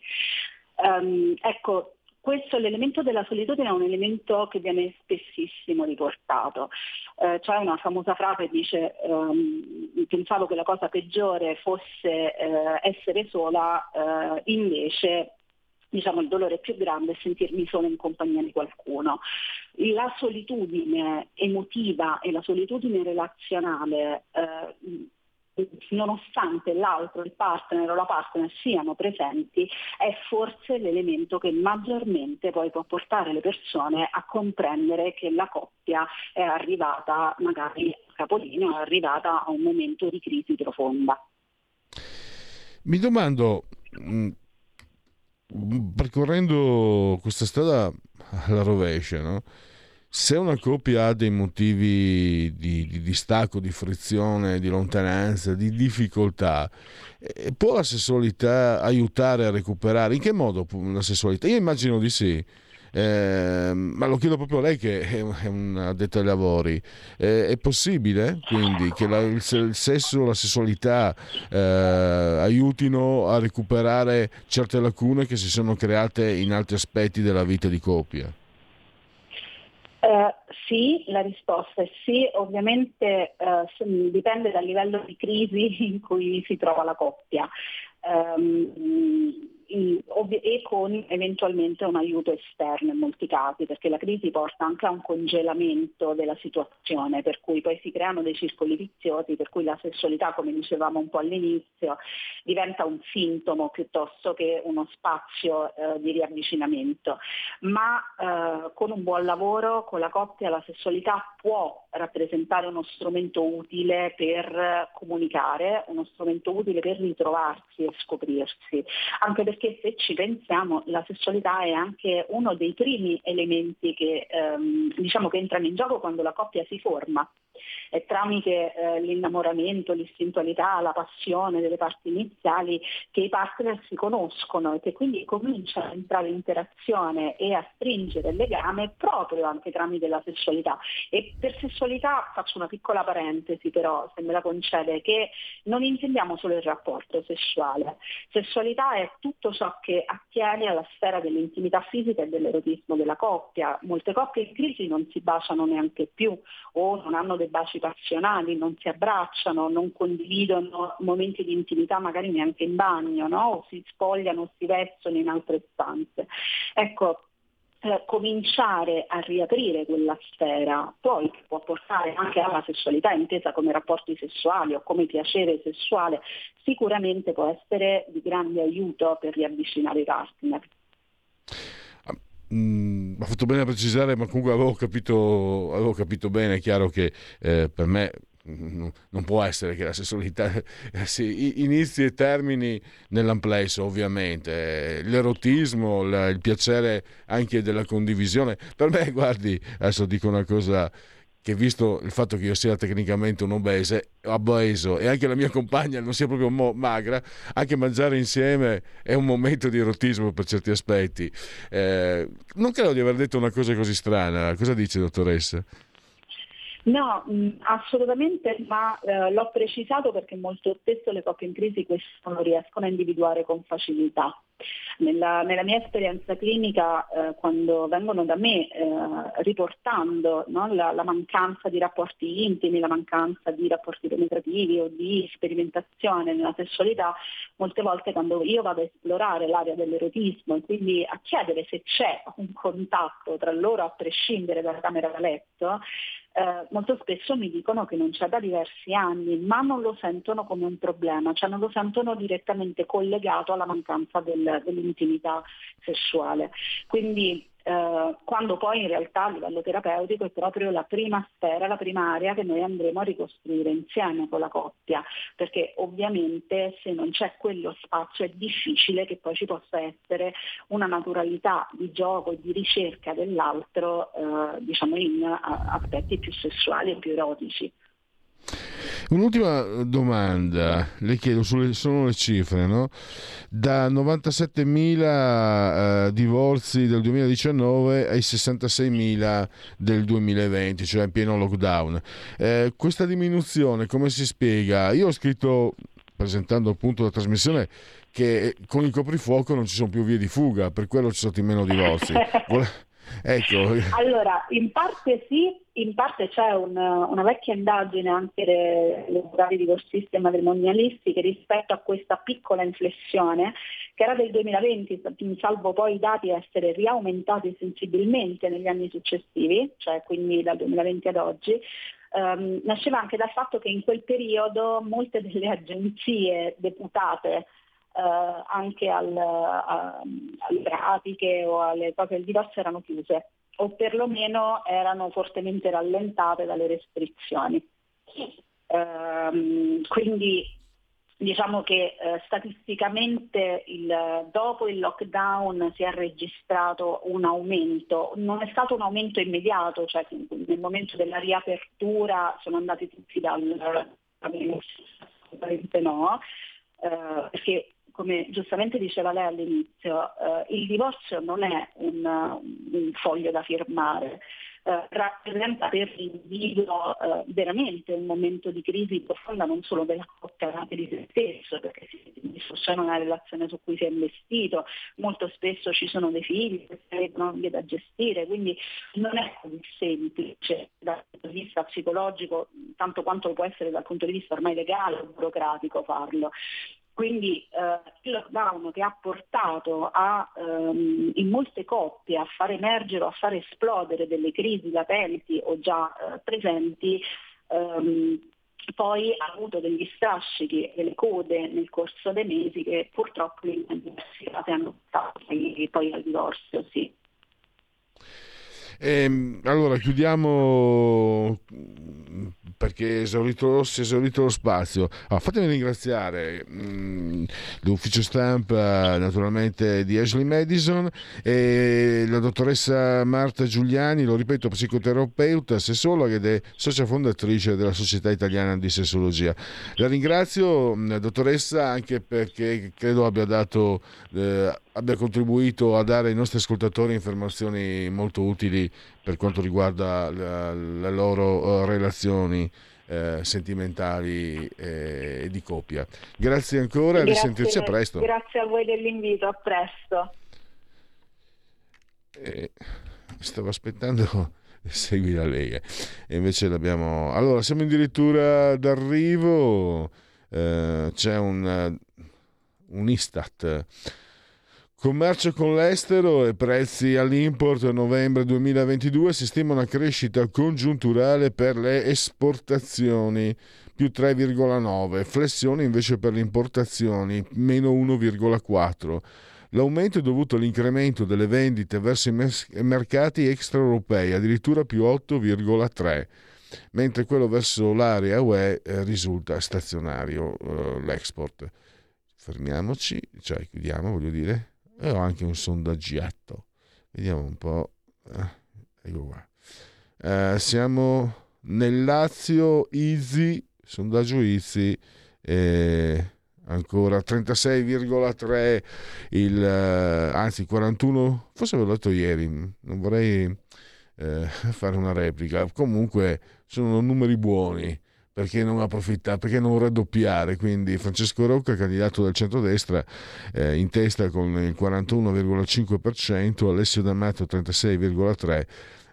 Um, ecco, questo, l'elemento della solitudine è un elemento che viene spessissimo riportato. Eh, c'è una famosa frase che dice ehm, pensavo che la cosa peggiore fosse eh, essere sola, eh, invece diciamo, il dolore più grande è sentirmi solo in compagnia di qualcuno. La solitudine emotiva e la solitudine relazionale eh, nonostante l'altro, il partner o la partner siano presenti, è forse l'elemento che maggiormente poi può portare le persone a comprendere che la coppia è arrivata magari a capolinea, è arrivata a un momento di crisi profonda. Mi domando, mm, percorrendo questa strada alla rovescia, no? Se una coppia ha dei motivi di, di distacco, di frizione, di lontananza, di difficoltà, eh, può la sessualità aiutare a recuperare? In che modo la sessualità? Io immagino di sì. Eh, ma lo chiedo proprio a lei che è, è un addetto ai lavori. Eh, è possibile quindi che la, il, il, sesso, la sessualità eh, aiutino a recuperare certe lacune che si sono create in altri aspetti della vita di coppia? Eh, sì, la risposta è sì, ovviamente eh, dipende dal livello di crisi <laughs> in cui si trova la coppia. Um, e con eventualmente un aiuto esterno in molti casi, perché la crisi porta anche a un congelamento della situazione, per cui poi si creano dei circoli viziosi, per cui la sessualità, come dicevamo un po' all'inizio, diventa un sintomo piuttosto che uno spazio eh, di riavvicinamento. Ma eh, con un buon lavoro, con la coppia, la sessualità può rappresentare uno strumento utile per comunicare, uno strumento utile per ritrovarsi scoprirsi, anche perché se ci pensiamo la sessualità è anche uno dei primi elementi che, ehm, diciamo che entrano in gioco quando la coppia si forma è tramite eh, l'innamoramento, l'istintualità, la passione delle parti iniziali che i partner si conoscono e che quindi cominciano a entrare in interazione e a stringere il legame proprio anche tramite la sessualità. E per sessualità faccio una piccola parentesi però, se me la concede, che non intendiamo solo il rapporto sessuale. Sessualità è tutto ciò che attiene alla sfera dell'intimità fisica e dell'erotismo della coppia. Molte coppie in crisi non si baciano neanche più o non hanno dei baci passionali, non si abbracciano, non condividono momenti di intimità magari neanche in bagno, no? o si spogliano si vestono in altre stanze. Ecco, eh, cominciare a riaprire quella sfera, poi può portare anche alla sessualità intesa come rapporti sessuali o come piacere sessuale, sicuramente può essere di grande aiuto per riavvicinare i partner. Mm, ha fatto bene a precisare, ma comunque avevo capito, avevo capito bene, è chiaro che eh, per me non può essere che la sessualità si inizi e termini nell'amplesso, ovviamente. L'erotismo, il piacere anche della condivisione. Per me, guardi, adesso dico una cosa che visto il fatto che io sia tecnicamente un obese, obeso e anche la mia compagna non sia proprio mo- magra, anche mangiare insieme è un momento di erotismo per certi aspetti. Eh, non credo di aver detto una cosa così strana. Cosa dice, dottoressa? No, mh, assolutamente, ma eh, l'ho precisato perché molto spesso le coppie in crisi questo non riescono a individuare con facilità. Nella, nella mia esperienza clinica, eh, quando vengono da me eh, riportando no, la, la, mancanza di rapporti intimi, la mancanza di rapporti penetrativi o di sperimentazione nella sessualità, molte volte quando io vado a esplorare l'area dell'erotismo e quindi a chiedere se c'è un contatto tra loro a prescindere dalla camera da letto, eh, molto spesso mi dicono che non c'è da diversi anni, ma non lo sentono come un problema, cioè non lo sentono direttamente collegato alla mancanza del, dell'intimità sessuale. Quindi eh, quando poi in realtà a livello terapeutico è proprio la prima sfera, la prima area che noi andremo a ricostruire insieme con la coppia, perché ovviamente se non c'è quello spazio è difficile che poi ci possa essere una naturalità di gioco e di ricerca dell'altro eh, diciamo in aspetti più sessuali e più erotici. Un'ultima domanda, le chiedo, sulle, sono le cifre, no? Da 97.000 eh, divorzi del 2019 ai 66.000 del 2020, cioè in pieno lockdown. Eh, questa diminuzione come si spiega? Io ho scritto, presentando appunto la trasmissione, che con il coprifuoco non ci sono più vie di fuga, per quello ci sono meno divorzi. <laughs> ecco. <laughs> Allora, in parte sì, in parte c'è un, una vecchia indagine anche degli avvocati divorzisti e matrimonialisti che rispetto a questa piccola inflessione, che era del 2020, salvo poi i dati essere riaumentati sensibilmente negli anni successivi, cioè quindi dal 2020 ad oggi, ehm, nasceva anche dal fatto che in quel periodo molte delle agenzie deputate eh, anche al, a, alle pratiche o alle cose del divorzio erano chiuse o perlomeno erano fortemente rallentate dalle restrizioni. Eh, quindi diciamo che eh, statisticamente il, dopo il lockdown si è registrato un aumento, non è stato un aumento immediato, cioè nel momento della riapertura sono andati tutti dal assolutamente no, eh, perché come giustamente diceva lei all'inizio, eh, il divorzio non è un, un foglio da firmare, eh, rappresenta per l'individuo eh, veramente un momento di crisi profonda non solo della coppia ma anche di se stesso, perché si discussione una relazione su cui si è investito, molto spesso ci sono dei figli che sarebbero da gestire, quindi non è così semplice dal punto di vista psicologico, tanto quanto può essere dal punto di vista ormai legale o burocratico farlo. Quindi eh, il lockdown che ha portato a, ehm, in molte coppie a far emergere o a far esplodere delle crisi latenti o già eh, presenti, ehm, poi ha avuto degli strascichi e delle code nel corso dei mesi che purtroppo in diversi casi hanno portato poi al divorzio. Sì. Ehm, allora chiudiamo perché esaurito, si è esaurito lo spazio. Allora, fatemi ringraziare mh, mm, l'ufficio stampa naturalmente di Ashley Madison e la dottoressa Marta Giuliani, lo ripeto, psicoterapeuta, sessologa ed è socia fondatrice della Società Italiana di Sessologia. La ringrazio, mm, dottoressa, anche perché credo abbia dato... Eh, abbia contribuito a dare ai nostri ascoltatori informazioni molto utili per quanto riguarda le loro uh, relazioni eh, sentimentali e eh, di coppia. Grazie ancora e risentirci a presto. Grazie a voi dell'invito, a presto. Eh, stavo aspettando <laughs> segui la Lega e invece l'abbiamo allora siamo addirittura d'arrivo eh, c'è un, un Istat Commercio con l'estero e prezzi all'import novembre 2022 si stima una crescita congiunturale per le esportazioni più 3,9, flessione invece per le importazioni meno 1,4. L'aumento è dovuto all'incremento delle vendite verso i mercati extraeuropei, addirittura più 8,3. mentre quello verso l'area UE eh, risulta stazionario eh, l'export. Fermiamoci, cioè chiudiamo, voglio dire, e ho anche un sondaggietto. Vediamo un po'. Eh, ecco qua. Eh, siamo nel Lazio, Easy, sondaggio Easy, eh, ancora 36,3 il, anzi 41, forse avevo letto ieri, non vorrei eh, fare una replica, comunque sono numeri buoni perché non approfittare, perché non raddoppiare. Quindi Francesco Rocca, candidato del centrodestra, eh, in testa con il 41,5%, Alessio D'Amato 36,3%.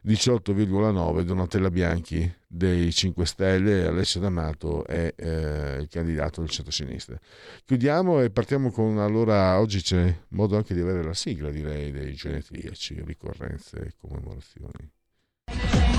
18,9 Donatella Bianchi dei 5 Stelle Alessio D'Amato è eh, il candidato del centro-sinistra. Chiudiamo e partiamo con allora oggi c'è modo anche di avere la sigla direi dei genetriaci, ricorrenze e commemorazioni.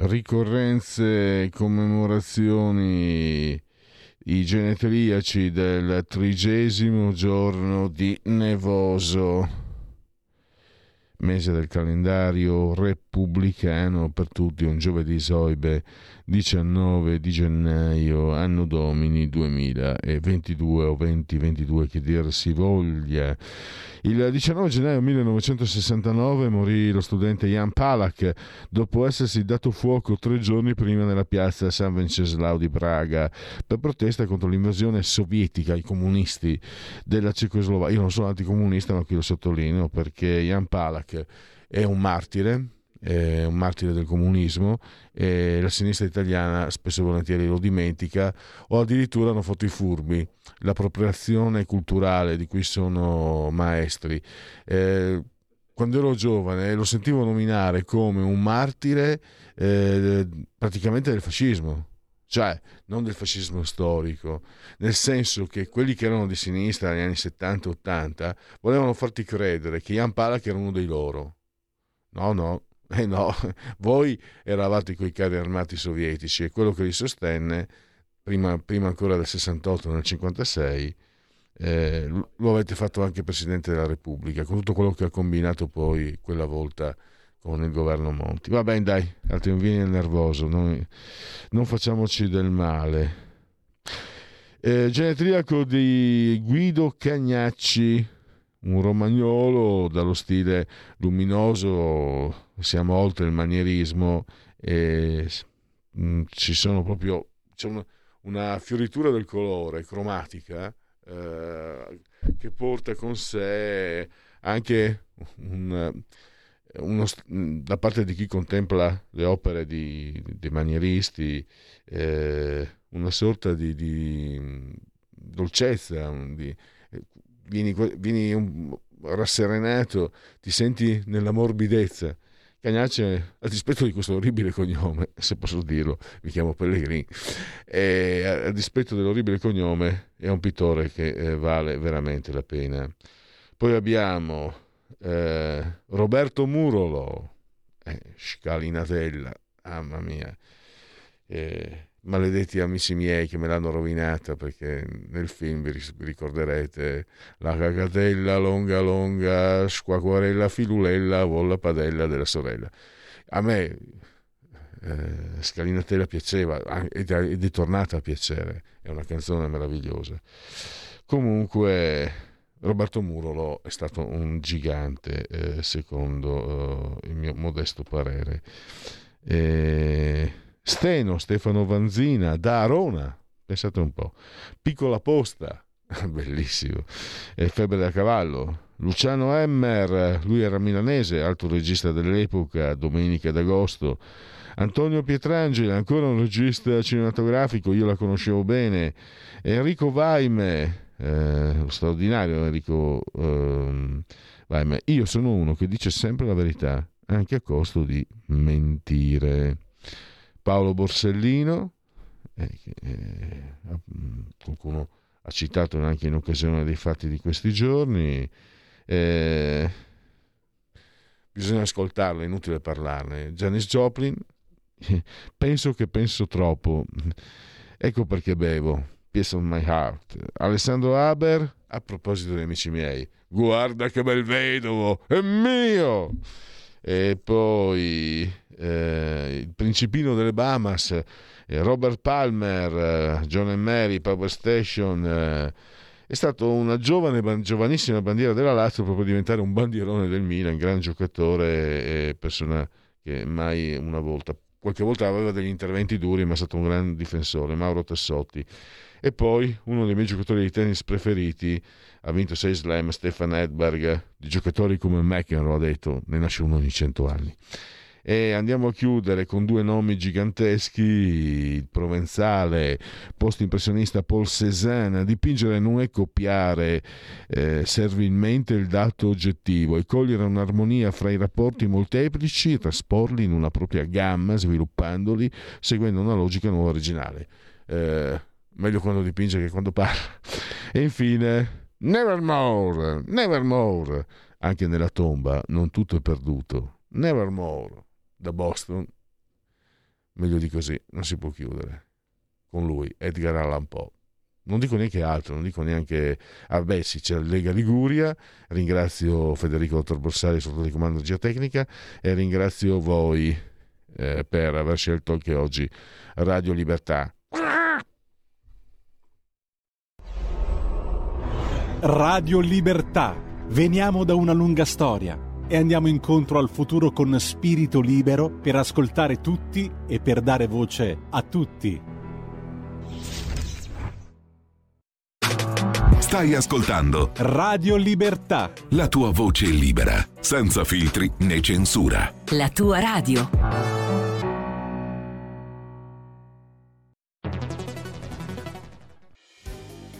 ricorrenze, commemorazioni, i genetriaci del trigesimo giorno di Nevoso, mese del calendario repubblicano per tutti, un giovedì soibe 19 di gennaio, anno domini 2022 o 2022 che dir si voglia. Il 19 gennaio 1969 morì lo studente Jan Palach dopo essersi dato fuoco tre giorni prima nella piazza San Venceslao di Praga per protesta contro l'invasione sovietica, i comunisti della Cecoslovacchia. Io non sono anticomunista, ma qui lo sottolineo perché Jan Palach è un martire, è un martire del comunismo e la sinistra italiana spesso e volentieri lo dimentica o addirittura hanno fatto i furbi. L'appropriazione culturale di cui sono maestri. Eh, quando ero giovane lo sentivo nominare come un martire eh, praticamente del fascismo. Cioè non del fascismo storico, nel senso che quelli che erano di sinistra negli anni 70-80 volevano farti credere che Jan Palach era uno dei loro. No, no, eh no, <laughs> voi eravate quei carri armati sovietici e quello che li sostenne, prima, prima ancora del 68, nel 56, eh, lo avete fatto anche Presidente della Repubblica, con tutto quello che ha combinato poi quella volta con il governo Monti. Va bene, dai, altri non vieni nervoso, non, non facciamoci del male. Eh, genetriaco di Guido Cagnacci, un romagnolo dallo stile luminoso siamo oltre il manierismo e mh, ci sono proprio c'è una, una, fioritura del colore cromatica eh, che porta con sé anche un, uno, da parte di chi contempla le opere di, dei manieristi eh, una sorta di, di dolcezza di, vieni, vieni un, rasserenato ti senti nella morbidezza Cagnacce, a dispetto di questo orribile cognome, <laughs> se posso dirlo, mi chiamo Pellegrini, e a dispetto dell'orribile cognome è un pittore che eh, vale veramente la pena. Poi abbiamo eh, Roberto Murolo, eh, Scalinatella, mamma mia. Eh, maledetti amici miei che me l'hanno rovinata perché nel film vi ricorderete la cagatella longa longa squacquarella filulella volla padella della sorella. A me eh, Scalinatella piaceva ed è tornata a piacere è una canzone meravigliosa. Comunque Roberto Murolo è stato un gigante eh, secondo eh, il mio modesto parere. E Steno, Stefano Vanzina, da Arona, pensate un po', Piccola Posta, <laughs> bellissimo. E Febbre da cavallo. Luciano Emmer, lui era milanese, alto regista dell'epoca, Domenica d'Agosto. Antonio Pietrangeli, ancora un regista cinematografico, io la conoscevo bene. Enrico Vaime, eh, straordinario Enrico eh, Vaime. Io sono uno che dice sempre la verità, anche a costo di mentire. Paolo Borsellino, eh, eh, qualcuno ha citato anche in occasione dei fatti di questi giorni. Eh, bisogna ascoltarlo, è inutile parlarne. Janis Joplin, <laughs> penso che penso troppo, ecco perché bevo. Piece of My Heart. Alessandro Haber, a proposito degli amici miei, guarda che bel vedovo, è mio! E poi eh, il principino delle Bahamas, eh, Robert Palmer, eh, John and Mary, Power Station. Eh, è stato una giovane, giovanissima bandiera della Lazio proprio diventare un bandierone del Milan, gran giocatore e persona che mai una volta, qualche volta aveva degli interventi duri, ma è stato un gran difensore, Mauro Tessotti. E poi uno dei miei giocatori di tennis preferiti, ha vinto 6 slam, Stefan Edberg, di giocatori come McEnroe ha detto, ne nasce uno ogni 100 anni. E andiamo a chiudere con due nomi giganteschi, il provenzale post-impressionista Paul Cézanne. Dipingere non è copiare eh, servilmente il dato oggettivo, è cogliere un'armonia fra i rapporti molteplici e trasporli in una propria gamma, sviluppandoli, seguendo una logica nuova originale. Eh, meglio quando dipinge che quando parla. E infine, Nevermore, Nevermore. Anche nella tomba non tutto è perduto. Nevermore da Boston, meglio di così, non si può chiudere. Con lui, Edgar Allan Poe. Non dico neanche altro, non dico neanche... Ah beh sì, c'è Lega Liguria, ringrazio Federico Dottor Borsari sotto di comando di Geotecnica e ringrazio voi eh, per aver scelto anche oggi Radio Libertà. Radio Libertà. Veniamo da una lunga storia e andiamo incontro al futuro con spirito libero per ascoltare tutti e per dare voce a tutti. Stai ascoltando Radio Libertà. La tua voce libera, senza filtri né censura. La tua radio.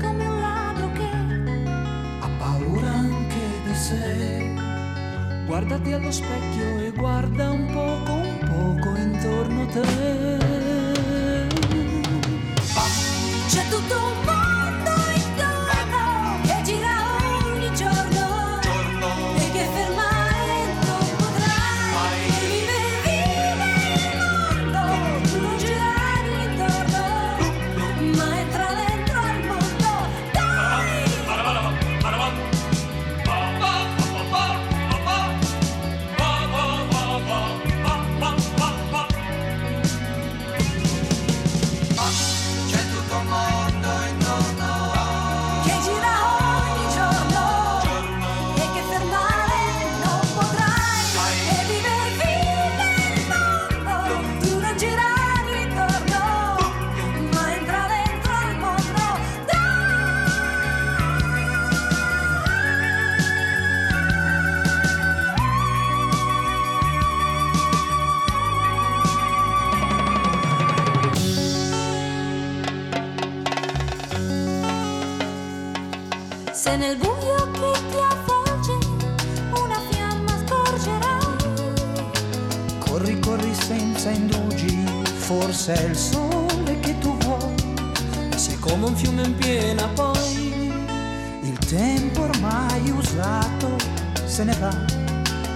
come un ladro che ha paura anche di sé. Guardati allo specchio e guarda un poco, un poco intorno a te.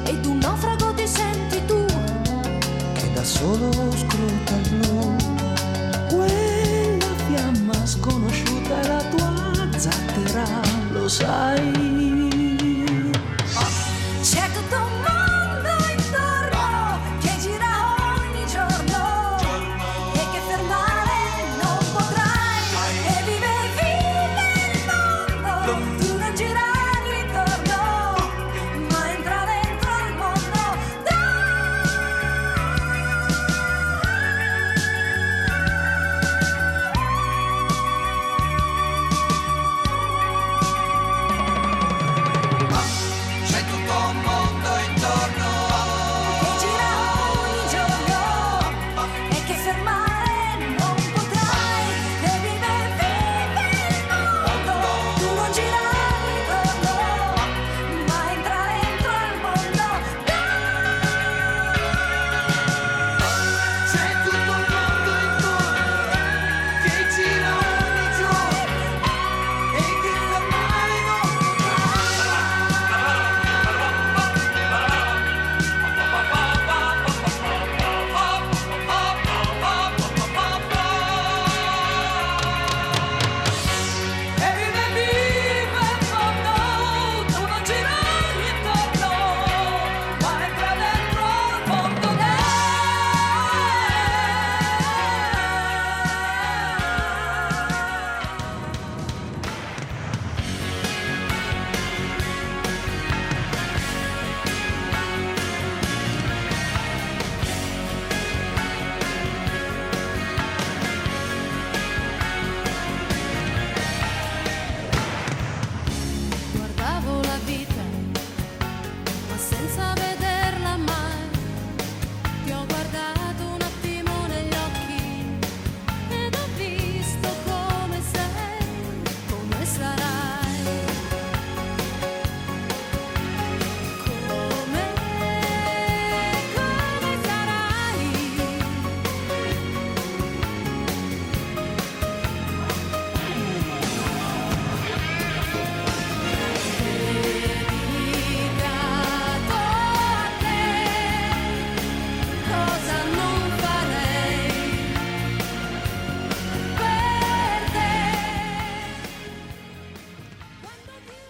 Ed un naufrago ti senti tu, che da solo scruta il blu. Quella fiamma sconosciuta è la tua zattera, lo sai.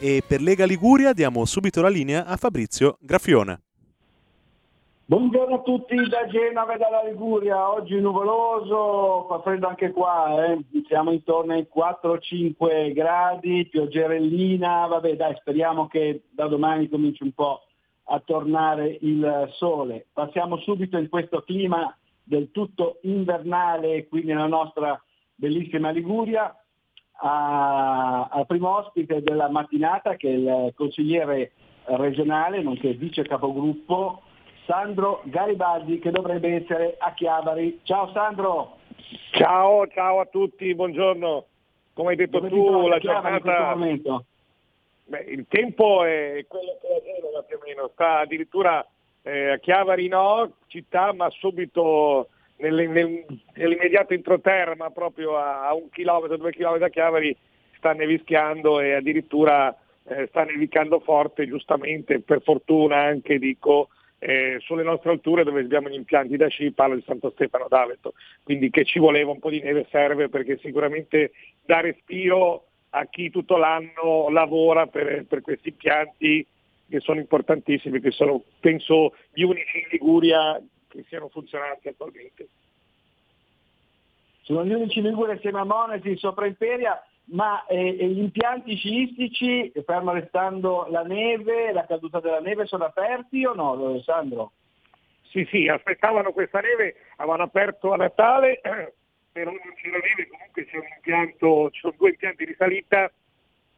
E per Lega Liguria diamo subito la linea a Fabrizio Graffione. Buongiorno a tutti da Genova e dalla Liguria, oggi nuvoloso, fa freddo anche qua, eh. siamo intorno ai 4-5 gradi, pioggerellina, vabbè dai speriamo che da domani cominci un po' a tornare il sole. Passiamo subito in questo clima del tutto invernale qui nella nostra bellissima Liguria al primo ospite della mattinata che è il consigliere regionale, nonché vice capogruppo Sandro Garibaldi che dovrebbe essere a Chiavari. Ciao Sandro! Ciao, ciao a tutti, buongiorno. Come hai detto Dove tu, la giornata... Beh, il tempo è quello che è Genova più o meno, sta addirittura eh, a Chiavari no, città, ma subito nelle- nel- nell'immediato entroterra, ma proprio a, a un chilometro, due chilometri da Chiavari, sta nevischiando e addirittura eh, sta nevicando forte, giustamente, per fortuna anche dico, eh, sulle nostre alture dove abbiamo gli impianti da sci, parlo di Santo Stefano d'Aveto, quindi che ci voleva un po' di neve serve perché sicuramente dà respiro a chi tutto l'anno lavora per, per questi impianti che sono importantissimi, che sono penso gli unici in Liguria che siano funzionanti attualmente. Sono gli unici in Liguria insieme a Monesi, sopra Imperia, ma eh, gli impianti sciistici, ferma restando la neve, la caduta della neve, sono aperti o no, Sandro? Sì, sì, aspettavano questa neve, avevano aperto a Natale, <clears throat> però non c'era neve, comunque c'è un impianto, ci sono due impianti di salita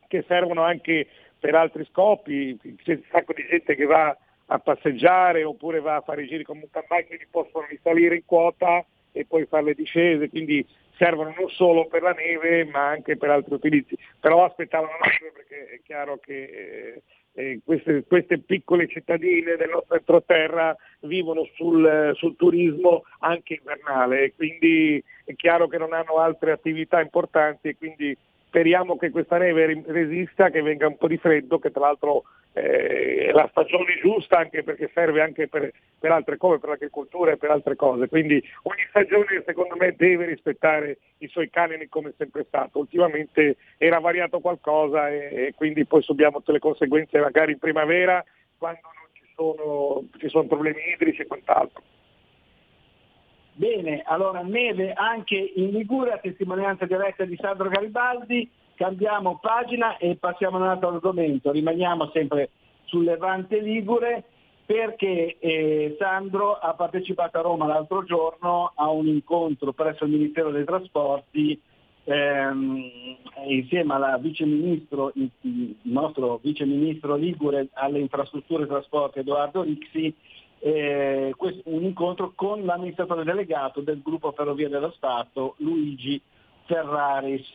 che servono anche per altri scopi, c'è un sacco di gente che va a passeggiare oppure va a fare i giri con mountain bike, quindi possono risalire in quota e poi fare le discese, quindi servono non solo per la neve ma anche per altri utilizzi. Però aspettavano neve perché è chiaro che eh, eh, queste, queste piccole cittadine del nostro entroterra vivono sul, sul turismo anche invernale, quindi è chiaro che non hanno altre attività importanti e quindi speriamo che questa neve resista, che venga un po' di freddo, che tra l'altro eh, è la stagione giusta anche perché serve anche per, per altre cose, per l'agricoltura e per altre cose. Quindi ogni stagione secondo me deve rispettare i suoi canoni come è sempre stato. Ultimamente era variato qualcosa e, e quindi poi subiamo tutte le conseguenze magari in primavera quando non ci sono, ci sono problemi idrici e quant'altro. Bene, allora neve anche in Liguria, testimonianza diretta di Sandro Garibaldi, cambiamo pagina e passiamo a un altro argomento, rimaniamo sempre sul Levante Ligure perché eh, Sandro ha partecipato a Roma l'altro giorno a un incontro presso il Ministero dei Trasporti ehm, insieme il nostro viceministro Ligure alle infrastrutture e trasporti Edoardo Rixi eh, un incontro con l'amministratore delegato del gruppo Ferrovie dello Stato, Luigi Ferraris.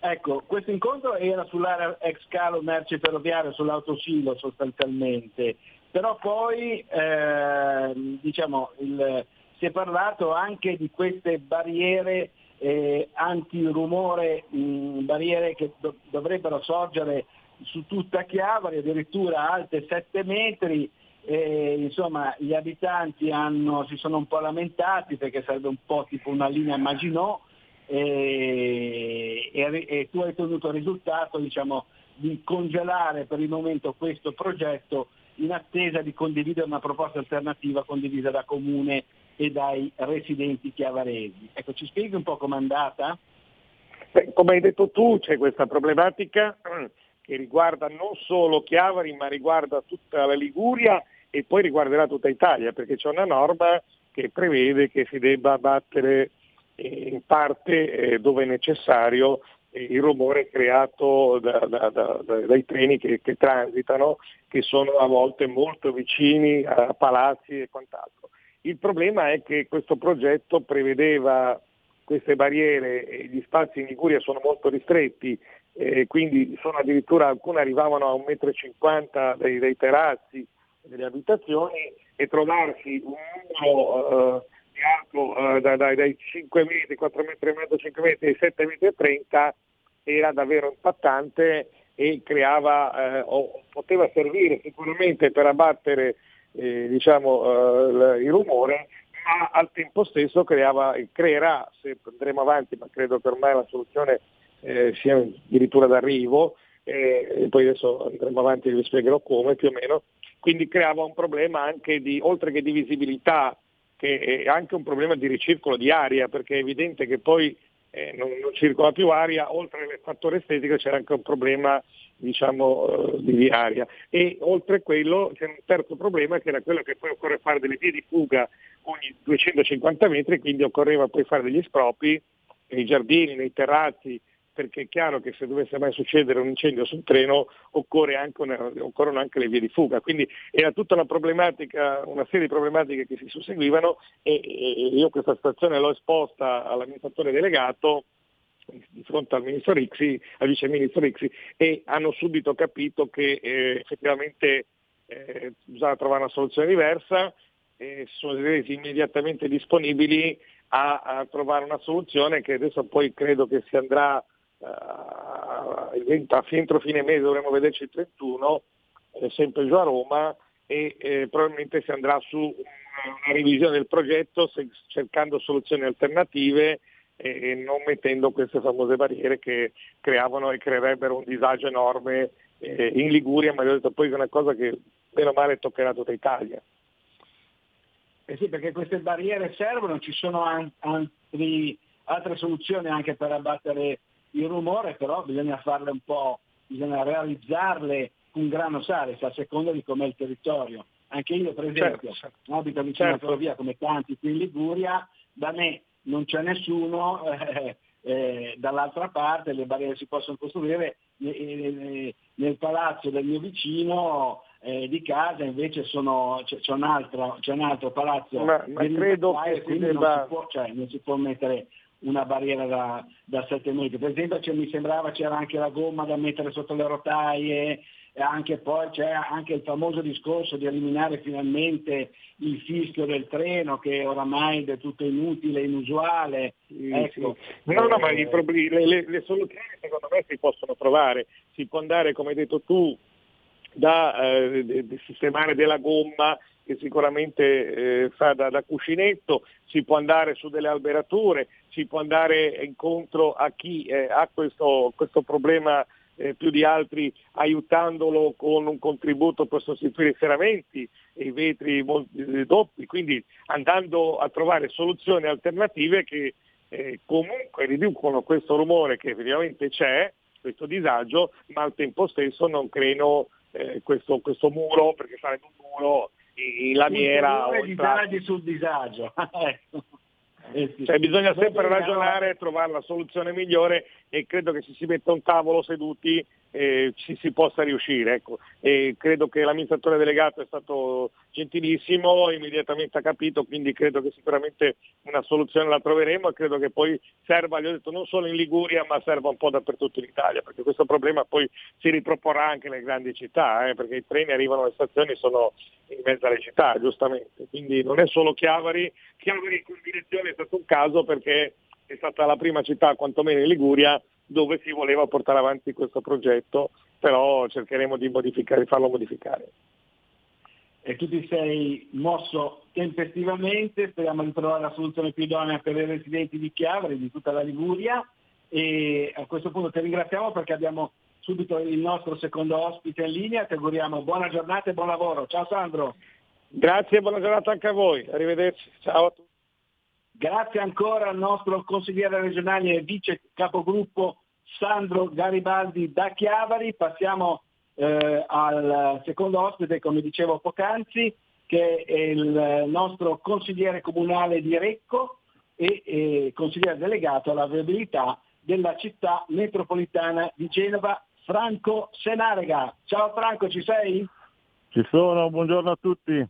Ecco, questo incontro era sull'area ex calo merci ferroviario, sull'autosilo sostanzialmente, però poi ehm, diciamo, il- si è parlato anche di queste barriere eh, antirumore, mh, barriere che do- dovrebbero sorgere su tutta Chiavari, addirittura alte 7 metri, e, insomma gli abitanti hanno- si sono un po' lamentati perché sarebbe un po' tipo una linea Maginot e, e- e tu hai ottenuto il risultato diciamo, di congelare per il momento questo progetto in attesa di condividere una proposta alternativa condivisa da Comune e dai residenti chiavaresi. Ecco, ci spieghi un po' com'è andata? Beh, come hai detto tu c'è questa problematica che riguarda non solo Chiavari ma riguarda tutta la Liguria e poi riguarderà tutta Italia perché c'è una norma che prevede che si debba abbattere eh, in parte eh, dove è necessario eh, il rumore creato da- da- da- da- dai treni che, che transitano, che sono a volte molto vicini a palazzi e quant'altro. Il problema è che questo progetto prevedeva queste barriere gli spazi in Liguria sono molto ristretti, eh, quindi sono addirittura alcune arrivavano a 1,50 m dai, dai terrazzi delle abitazioni e trovarsi un muro eh, di alto eh, da- dai, dai 5 metri, 4 metri e mezzo, 5 metri, ai 7 metri e 30 era davvero impattante e creava, eh, o poteva servire sicuramente per abbattere eh, diciamo, eh, il- rumore, ma al tempo stesso creava, creerà, se andremo avanti, ma credo che ormai la soluzione eh, sia addirittura d'arrivo, e poi adesso andremo avanti e vi spiegherò come più o meno, quindi creava un problema anche di, oltre che di visibilità, che è anche un problema di ricircolo di aria, perché è evidente che poi eh, non, non circola più aria, oltre al fattore estetico c'era anche un problema diciamo, eh, di aria. E oltre a quello c'è un terzo problema che era quello che poi occorre fare delle vie di fuga ogni 250 metri, quindi occorreva poi fare degli espropri nei giardini, nei terrazzi, perché è chiaro che se dovesse mai succedere un incendio sul treno anche una- occorrono anche le vie di fuga. Quindi era tutta una una serie di problematiche che si susseguivano e, e io questa situazione l'ho esposta all'amministratore delegato di fronte al ministro Rixi, al vice ministro Rixi e hanno subito capito che eh, effettivamente eh, bisogna trovare una soluzione diversa e sono resi immediatamente disponibili a, a trovare una soluzione che adesso poi credo che si andrà il 20 a fine- entro fine mese dovremo vederci il 31 eh, sempre giù a Roma e eh, probabilmente si andrà su una, revisione del progetto se- cercando soluzioni alternative e, e non mettendo queste famose barriere che creavano e creerebbero un disagio enorme eh, in Liguria, ma vi ho detto poi che è una cosa che meno male toccherà tutta Italia. Eh sì, perché queste barriere servono, ci sono an- altre soluzioni anche per abbattere il rumore, però bisogna farle un po', bisogna realizzarle un grano salis a seconda di com'è il territorio. Anche io per esempio Certo. abito vicino Certo. alla ferrovia come tanti qui in Liguria, da me non c'è nessuno, <laughs> eh, eh, dall'altra parte le barriere si possono costruire eh, eh, nel palazzo del mio vicino eh, di casa invece sono, c'è, c'è un altro, c'è un altro palazzo Ma- ma credo che si quindi debba- non, si può, cioè, non si può mettere una barriera da, da 7 metri. Per esempio c'è- mi sembrava c'era anche la gomma da mettere sotto le rotaie, e anche poi c'è anche il famoso discorso di eliminare finalmente il fischio del treno che oramai è del tutto inutile, inusuale. ecco. No, no, ma Eh, i problemi- le, le- le soluzioni secondo me si possono trovare, si può andare come hai detto tu da eh, sistemare della gomma che sicuramente eh, fa da, da cuscinetto, si può andare su delle alberature, si può andare incontro a chi eh, ha questo, questo problema eh, più di altri aiutandolo con un contributo per sostituire i serramenti e i vetri eh, doppi, quindi andando a trovare soluzioni alternative che eh, comunque riducono questo rumore che effettivamente c'è, questo disagio, ma al tempo stesso non creino eh, questo, questo muro, perché sarebbe un muro in lamiera plastica. disagi sul disagio. <laughs> Ecco. Eh. Cioè, bisogna sempre ragionare e trovare la soluzione migliore e credo che se si mette a un tavolo seduti eh, ci si possa riuscire. Ecco. Credo che l'amministratore delegato è stato gentilissimo, immediatamente ha capito, quindi credo che sicuramente una soluzione la troveremo e credo che poi serva, gli ho detto, non solo in Liguria ma serva un po' dappertutto in Italia, perché questo problema poi si riproporrà anche nelle grandi città, eh, perché i treni arrivano alle stazioni e sono in mezzo alle città, giustamente. Quindi non è solo Chiavari, Chiavari con direzione è stato un caso perché è stata la prima città, quantomeno in Liguria, dove si voleva portare avanti questo progetto, però cercheremo di, modificare, di farlo modificare. e tu ti sei mosso tempestivamente, speriamo di trovare la soluzione più idonea per i residenti di Chiavari, di tutta la Liguria e a questo punto ti ringraziamo perché abbiamo subito il nostro secondo ospite in linea, ti auguriamo buona giornata e buon lavoro. Ciao Sandro. Grazie e buona giornata anche a voi, arrivederci, ciao a tutti. Grazie ancora al nostro consigliere regionale e vice capogruppo Sandro Garibaldi da Chiavari. Passiamo eh, al secondo ospite, come dicevo poc'anzi, che è il nostro consigliere comunale di Recco e eh, consigliere delegato alla viabilità della città metropolitana di Genova, Franco Senarega. Ciao Franco, ci sei? Ci sono, buongiorno a tutti.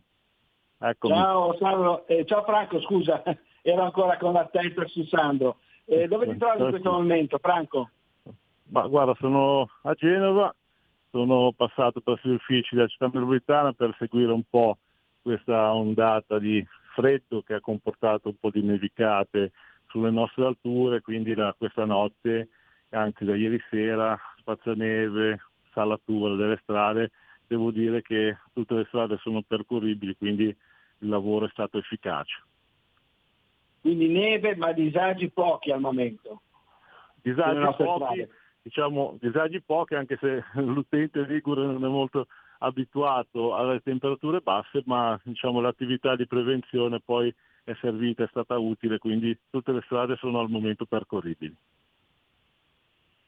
Eccomi. Ciao, Sandro. Eh, ciao Franco, scusa, ero ancora con la testa su Sandro. Eh, dove ti trovi in questo momento, Franco? Ma guarda, sono a Genova, sono passato presso gli uffici della città metropolitana per seguire un po' questa ondata di freddo che ha comportato un po' di nevicate sulle nostre alture, quindi da questa notte anche da ieri sera, spazzaneve, salatura delle strade, devo dire che tutte le strade sono percorribili, quindi il lavoro è stato efficace. Quindi neve, ma disagi pochi al momento. Disagi pochi, diciamo disagi pochi anche se <laughs> l'utente ligure non è molto abituato alle temperature basse, ma diciamo, l'attività di prevenzione poi è servita, è stata utile, quindi tutte le strade sono al momento percorribili.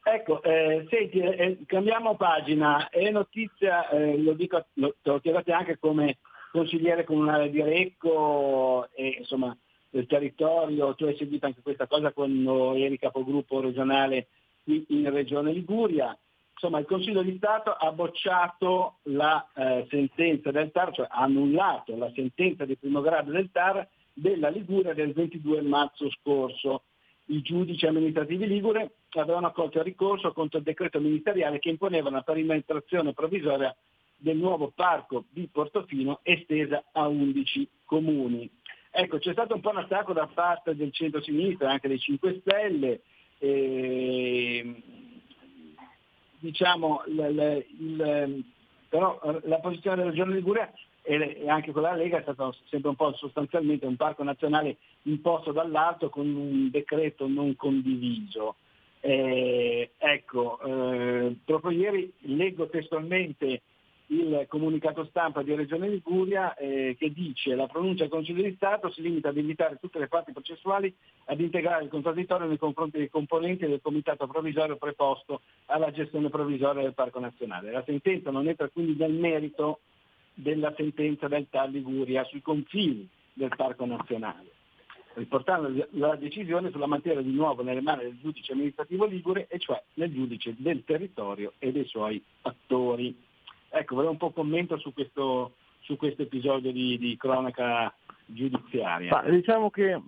Ecco, eh, senti, eh, cambiamo pagina. È notizia, eh, lo dico, lo, te lo chiedo anche come consigliere comunale di Recco e insomma del territorio, tu hai seguito anche questa cosa quando eri capogruppo regionale qui in Regione Liguria. Insomma, il Consiglio di Stato ha bocciato la eh, sentenza del TAR, cioè ha annullato la sentenza di primo grado del TAR della Liguria del 22 marzo scorso. I giudici amministrativi ligure avevano accolto il ricorso contro il decreto ministeriale che imponeva una perimetrazione provvisoria del nuovo parco di Portofino estesa a 11 comuni. Ecco, c'è stato un po' un attacco da parte del centro-sinistra, anche dei 5 Stelle, e, diciamo, l- l- il- però eh, la posizione della Regione Liguria e e anche quella della Lega è stata sempre un po' sostanzialmente un parco nazionale imposto dall'alto con un decreto non condiviso. Eh, ecco, eh, proprio ieri leggo testualmente il comunicato stampa di Regione Liguria eh, che dice la pronuncia del Consiglio di Stato si limita ad invitare tutte le parti processuali ad integrare il contraddittorio nei confronti dei componenti del comitato provvisorio preposto alla gestione provvisoria del Parco Nazionale. La sentenza non entra quindi nel merito della sentenza del TAR Liguria sui confini del Parco Nazionale, riportando la decisione sulla materia di nuovo nelle mani del giudice amministrativo Ligure, e cioè nel giudice del territorio e dei suoi attori. Ecco, volevo un po' commento su questo, su questo episodio di, di cronaca giudiziaria. Ma diciamo che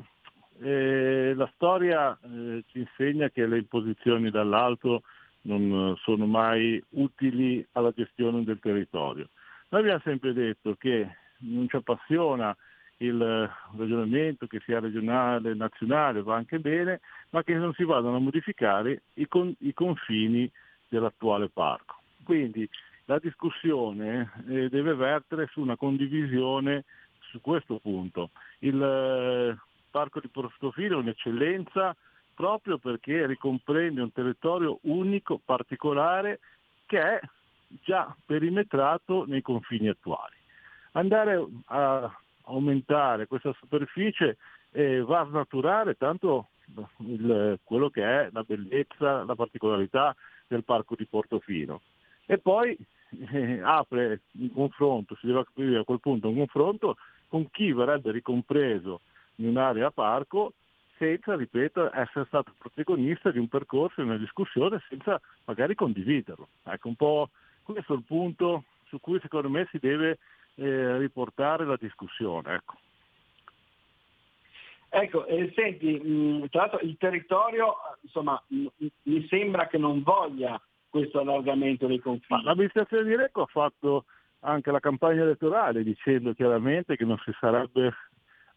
eh, la storia eh, ci insegna che le imposizioni dall'alto non sono mai utili alla gestione del territorio. Noi abbiamo sempre detto che non ci appassiona il ragionamento che sia regionale, nazionale, va anche bene, ma che non si vadano a modificare i, con- i confini dell'attuale parco. Quindi la discussione eh, deve vertere su una condivisione su questo punto. Il eh, parco di Portofino è un'eccellenza proprio perché ricomprende un territorio unico, particolare, che è già perimetrato nei confini attuali. Andare a aumentare questa superficie eh, va a snaturare tanto il- quello che è la bellezza, la particolarità del parco di Portofino e poi eh, apre un confronto, si deve aprire a quel punto un confronto con chi verrebbe ricompreso in un'area parco senza, ripeto, essere stato protagonista di un percorso, di una discussione, senza magari condividerlo. Ecco, un po' questo è il punto su cui secondo me si deve eh, riportare la discussione. Ecco. Ecco, eh, senti, mh, tra l'altro il territorio, insomma, mh, mi sembra che non voglia questo allargamento dei confini. Ma l'amministrazione di Recco ha fatto anche la campagna elettorale dicendo chiaramente che non si sarebbe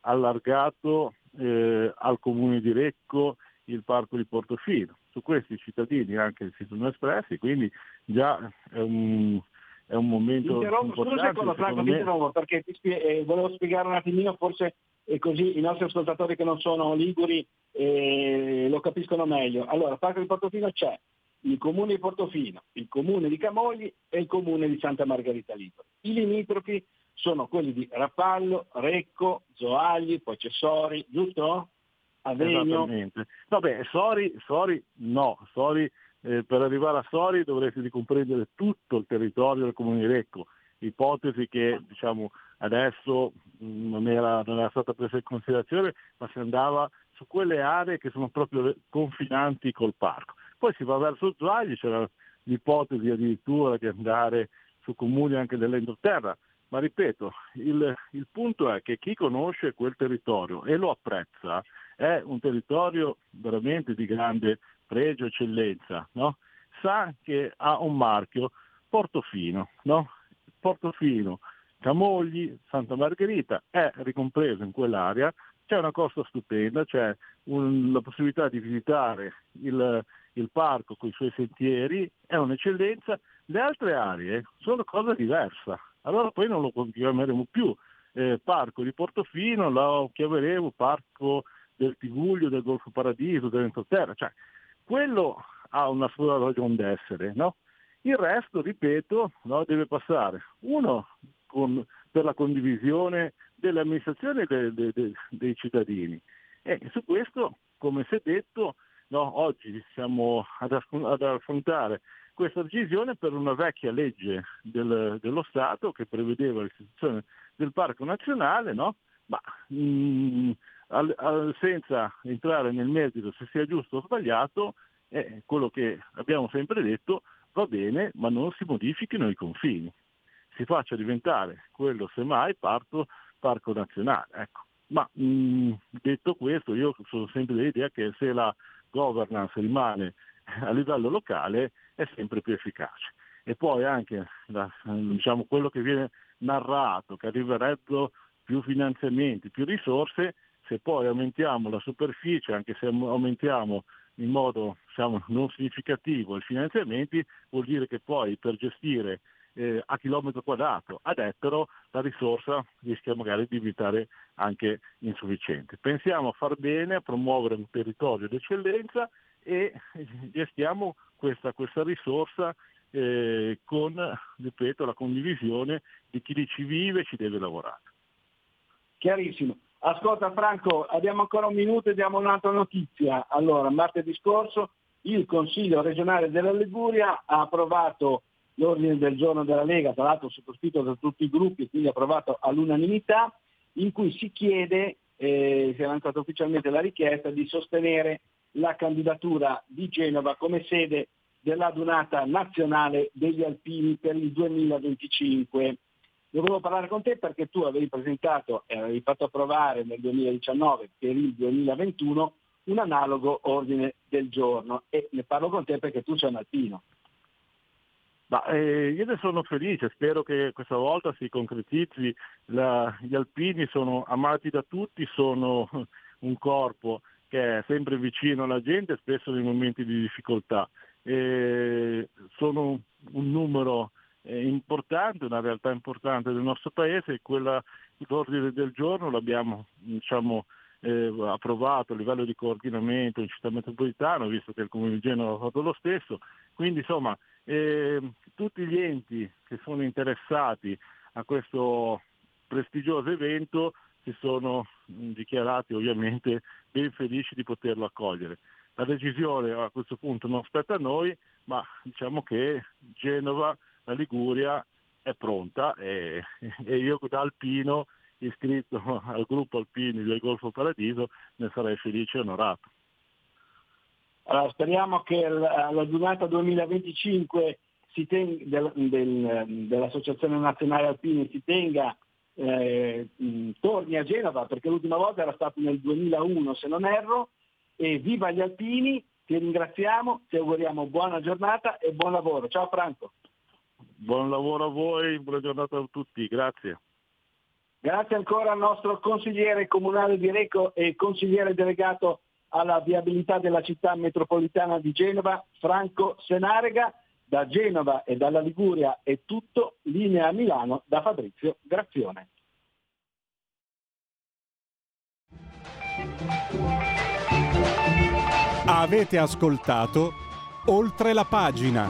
allargato eh, al comune di Recco il parco di Portofino. Su questi i cittadini anche si sono espressi, quindi già è un, è un momento Interrompo, scusa un importante. secondo Franco, me. interrompo perché ti spie- eh, volevo spiegare un attimino, forse eh, così i nostri ascoltatori che non sono liguri eh, lo capiscono meglio. Allora, il Parco di Portofino c'è il comune di Portofino, il comune di Camogli e il comune di Santa Margherita Ligure. I limitrofi sono quelli di Rapallo, Recco, Zoagli, poi c'è Sori, giusto? Avegno. Vabbè, Sori, Sori no, Sori, eh, per arrivare a Sori dovresti ricomprendere tutto il territorio del comune di Recco, ipotesi che diciamo, adesso mh, non era, non era stata presa in considerazione, ma si andava su quelle aree che sono proprio confinanti col parco. Poi si va verso Zoagli, c'era l'ipotesi addirittura di andare su comuni anche dell'entroterra, ma ripeto, il, il punto è che chi conosce quel territorio e lo apprezza è un territorio veramente di grande pregio e eccellenza, no? sa che ha un marchio Portofino, no? Portofino, Camogli, Santa Margherita è ricompreso in quell'area, c'è una costa stupenda, c'è un- la possibilità di visitare il, il parco con i suoi sentieri, è un'eccellenza, le altre aree sono cosa diversa, allora poi non lo chiameremo più. Eh, parco di Portofino, lo chiameremo parco del Tiguglio, del Golfo Paradiso, dell'entroterra, cioè quello ha una sua ragione d'essere, no? Il resto, ripeto, no, deve passare, uno con- per la condivisione delle amministrazioni e de- de- de- dei cittadini. E su questo, come si è detto, no, oggi siamo ad, aff- ad affrontare questa decisione per una vecchia legge del- dello Stato che prevedeva l'istituzione del Parco Nazionale, no? ma mh, al- al- senza entrare nel merito se sia giusto o sbagliato, è quello che abbiamo sempre detto, va bene, ma non si modifichino i confini. Si faccia diventare quello semmai parco, parco nazionale. Ecco. Ma mh, detto questo, io sono sempre dell'idea che se la governance rimane a livello locale è sempre più efficace. E poi anche la- diciamo, quello che viene narrato, che arriverebbero più finanziamenti, più risorse, se poi aumentiamo la superficie, anche se aumentiamo in modo diciamo, non significativo i finanziamenti, vuol dire che poi per gestire eh, a chilometro quadrato ad ettaro la risorsa rischia magari di diventare anche insufficiente. Pensiamo a far bene, a promuovere un territorio d'eccellenza e gestiamo questa, questa risorsa eh, con, ripeto, la condivisione di chi ci vive e ci deve lavorare. Chiarissimo. Ascolta Franco, abbiamo ancora un minuto e diamo un'altra notizia. Allora, martedì scorso il Consiglio regionale della Liguria ha approvato l'ordine del giorno della Lega, tra l'altro sottoscritto da tutti i gruppi, quindi approvato all'unanimità, in cui si chiede, eh, si è lanciata ufficialmente la richiesta di sostenere la candidatura di Genova come sede dell'adunata nazionale degli alpini per il 2025. Ne volevo parlare con te perché tu avevi presentato e avevi fatto approvare nel 2019 per il 2021 un analogo ordine del giorno e ne parlo con te perché tu sei un alpino. Ma, eh, io ne sono felice, spero che questa volta si concretizzi. La- gli alpini sono amati da tutti, sono un corpo che è sempre vicino alla gente, spesso nei momenti di difficoltà. Eh, sono un numero eh, importante, una realtà importante del nostro paese e quella, l'ordine del giorno l'abbiamo diciamo, eh, approvato a livello di coordinamento in città metropolitana, visto che il Comune di Genova ha fatto lo stesso. Quindi insomma eh, tutti gli enti che sono interessati a questo prestigioso evento si sono mh, dichiarati ovviamente ben felici di poterlo accogliere. La decisione a questo punto non spetta a noi, ma diciamo che Genova, la Liguria è pronta e, <laughs> e io da alpino iscritto <laughs> al gruppo alpini del Golfo Paradiso ne sarei felice e onorato. Allora, speriamo che la, giornata 2025 si ten- del- del- dell'Associazione Nazionale Alpini si tenga, eh, mh, torni a Genova, perché l'ultima volta era stato nel 2001 se non erro, e viva gli alpini, ti ringraziamo, ti auguriamo buona giornata e buon lavoro. Ciao Franco. Buon lavoro a voi, buona giornata a tutti, grazie. Grazie ancora al nostro consigliere comunale di Reco e consigliere delegato alla viabilità della città metropolitana di Genova, Franco Senarega. Da Genova e dalla Liguria è tutto, linea a Milano da Fabrizio Grazione. Avete ascoltato oltre la pagina.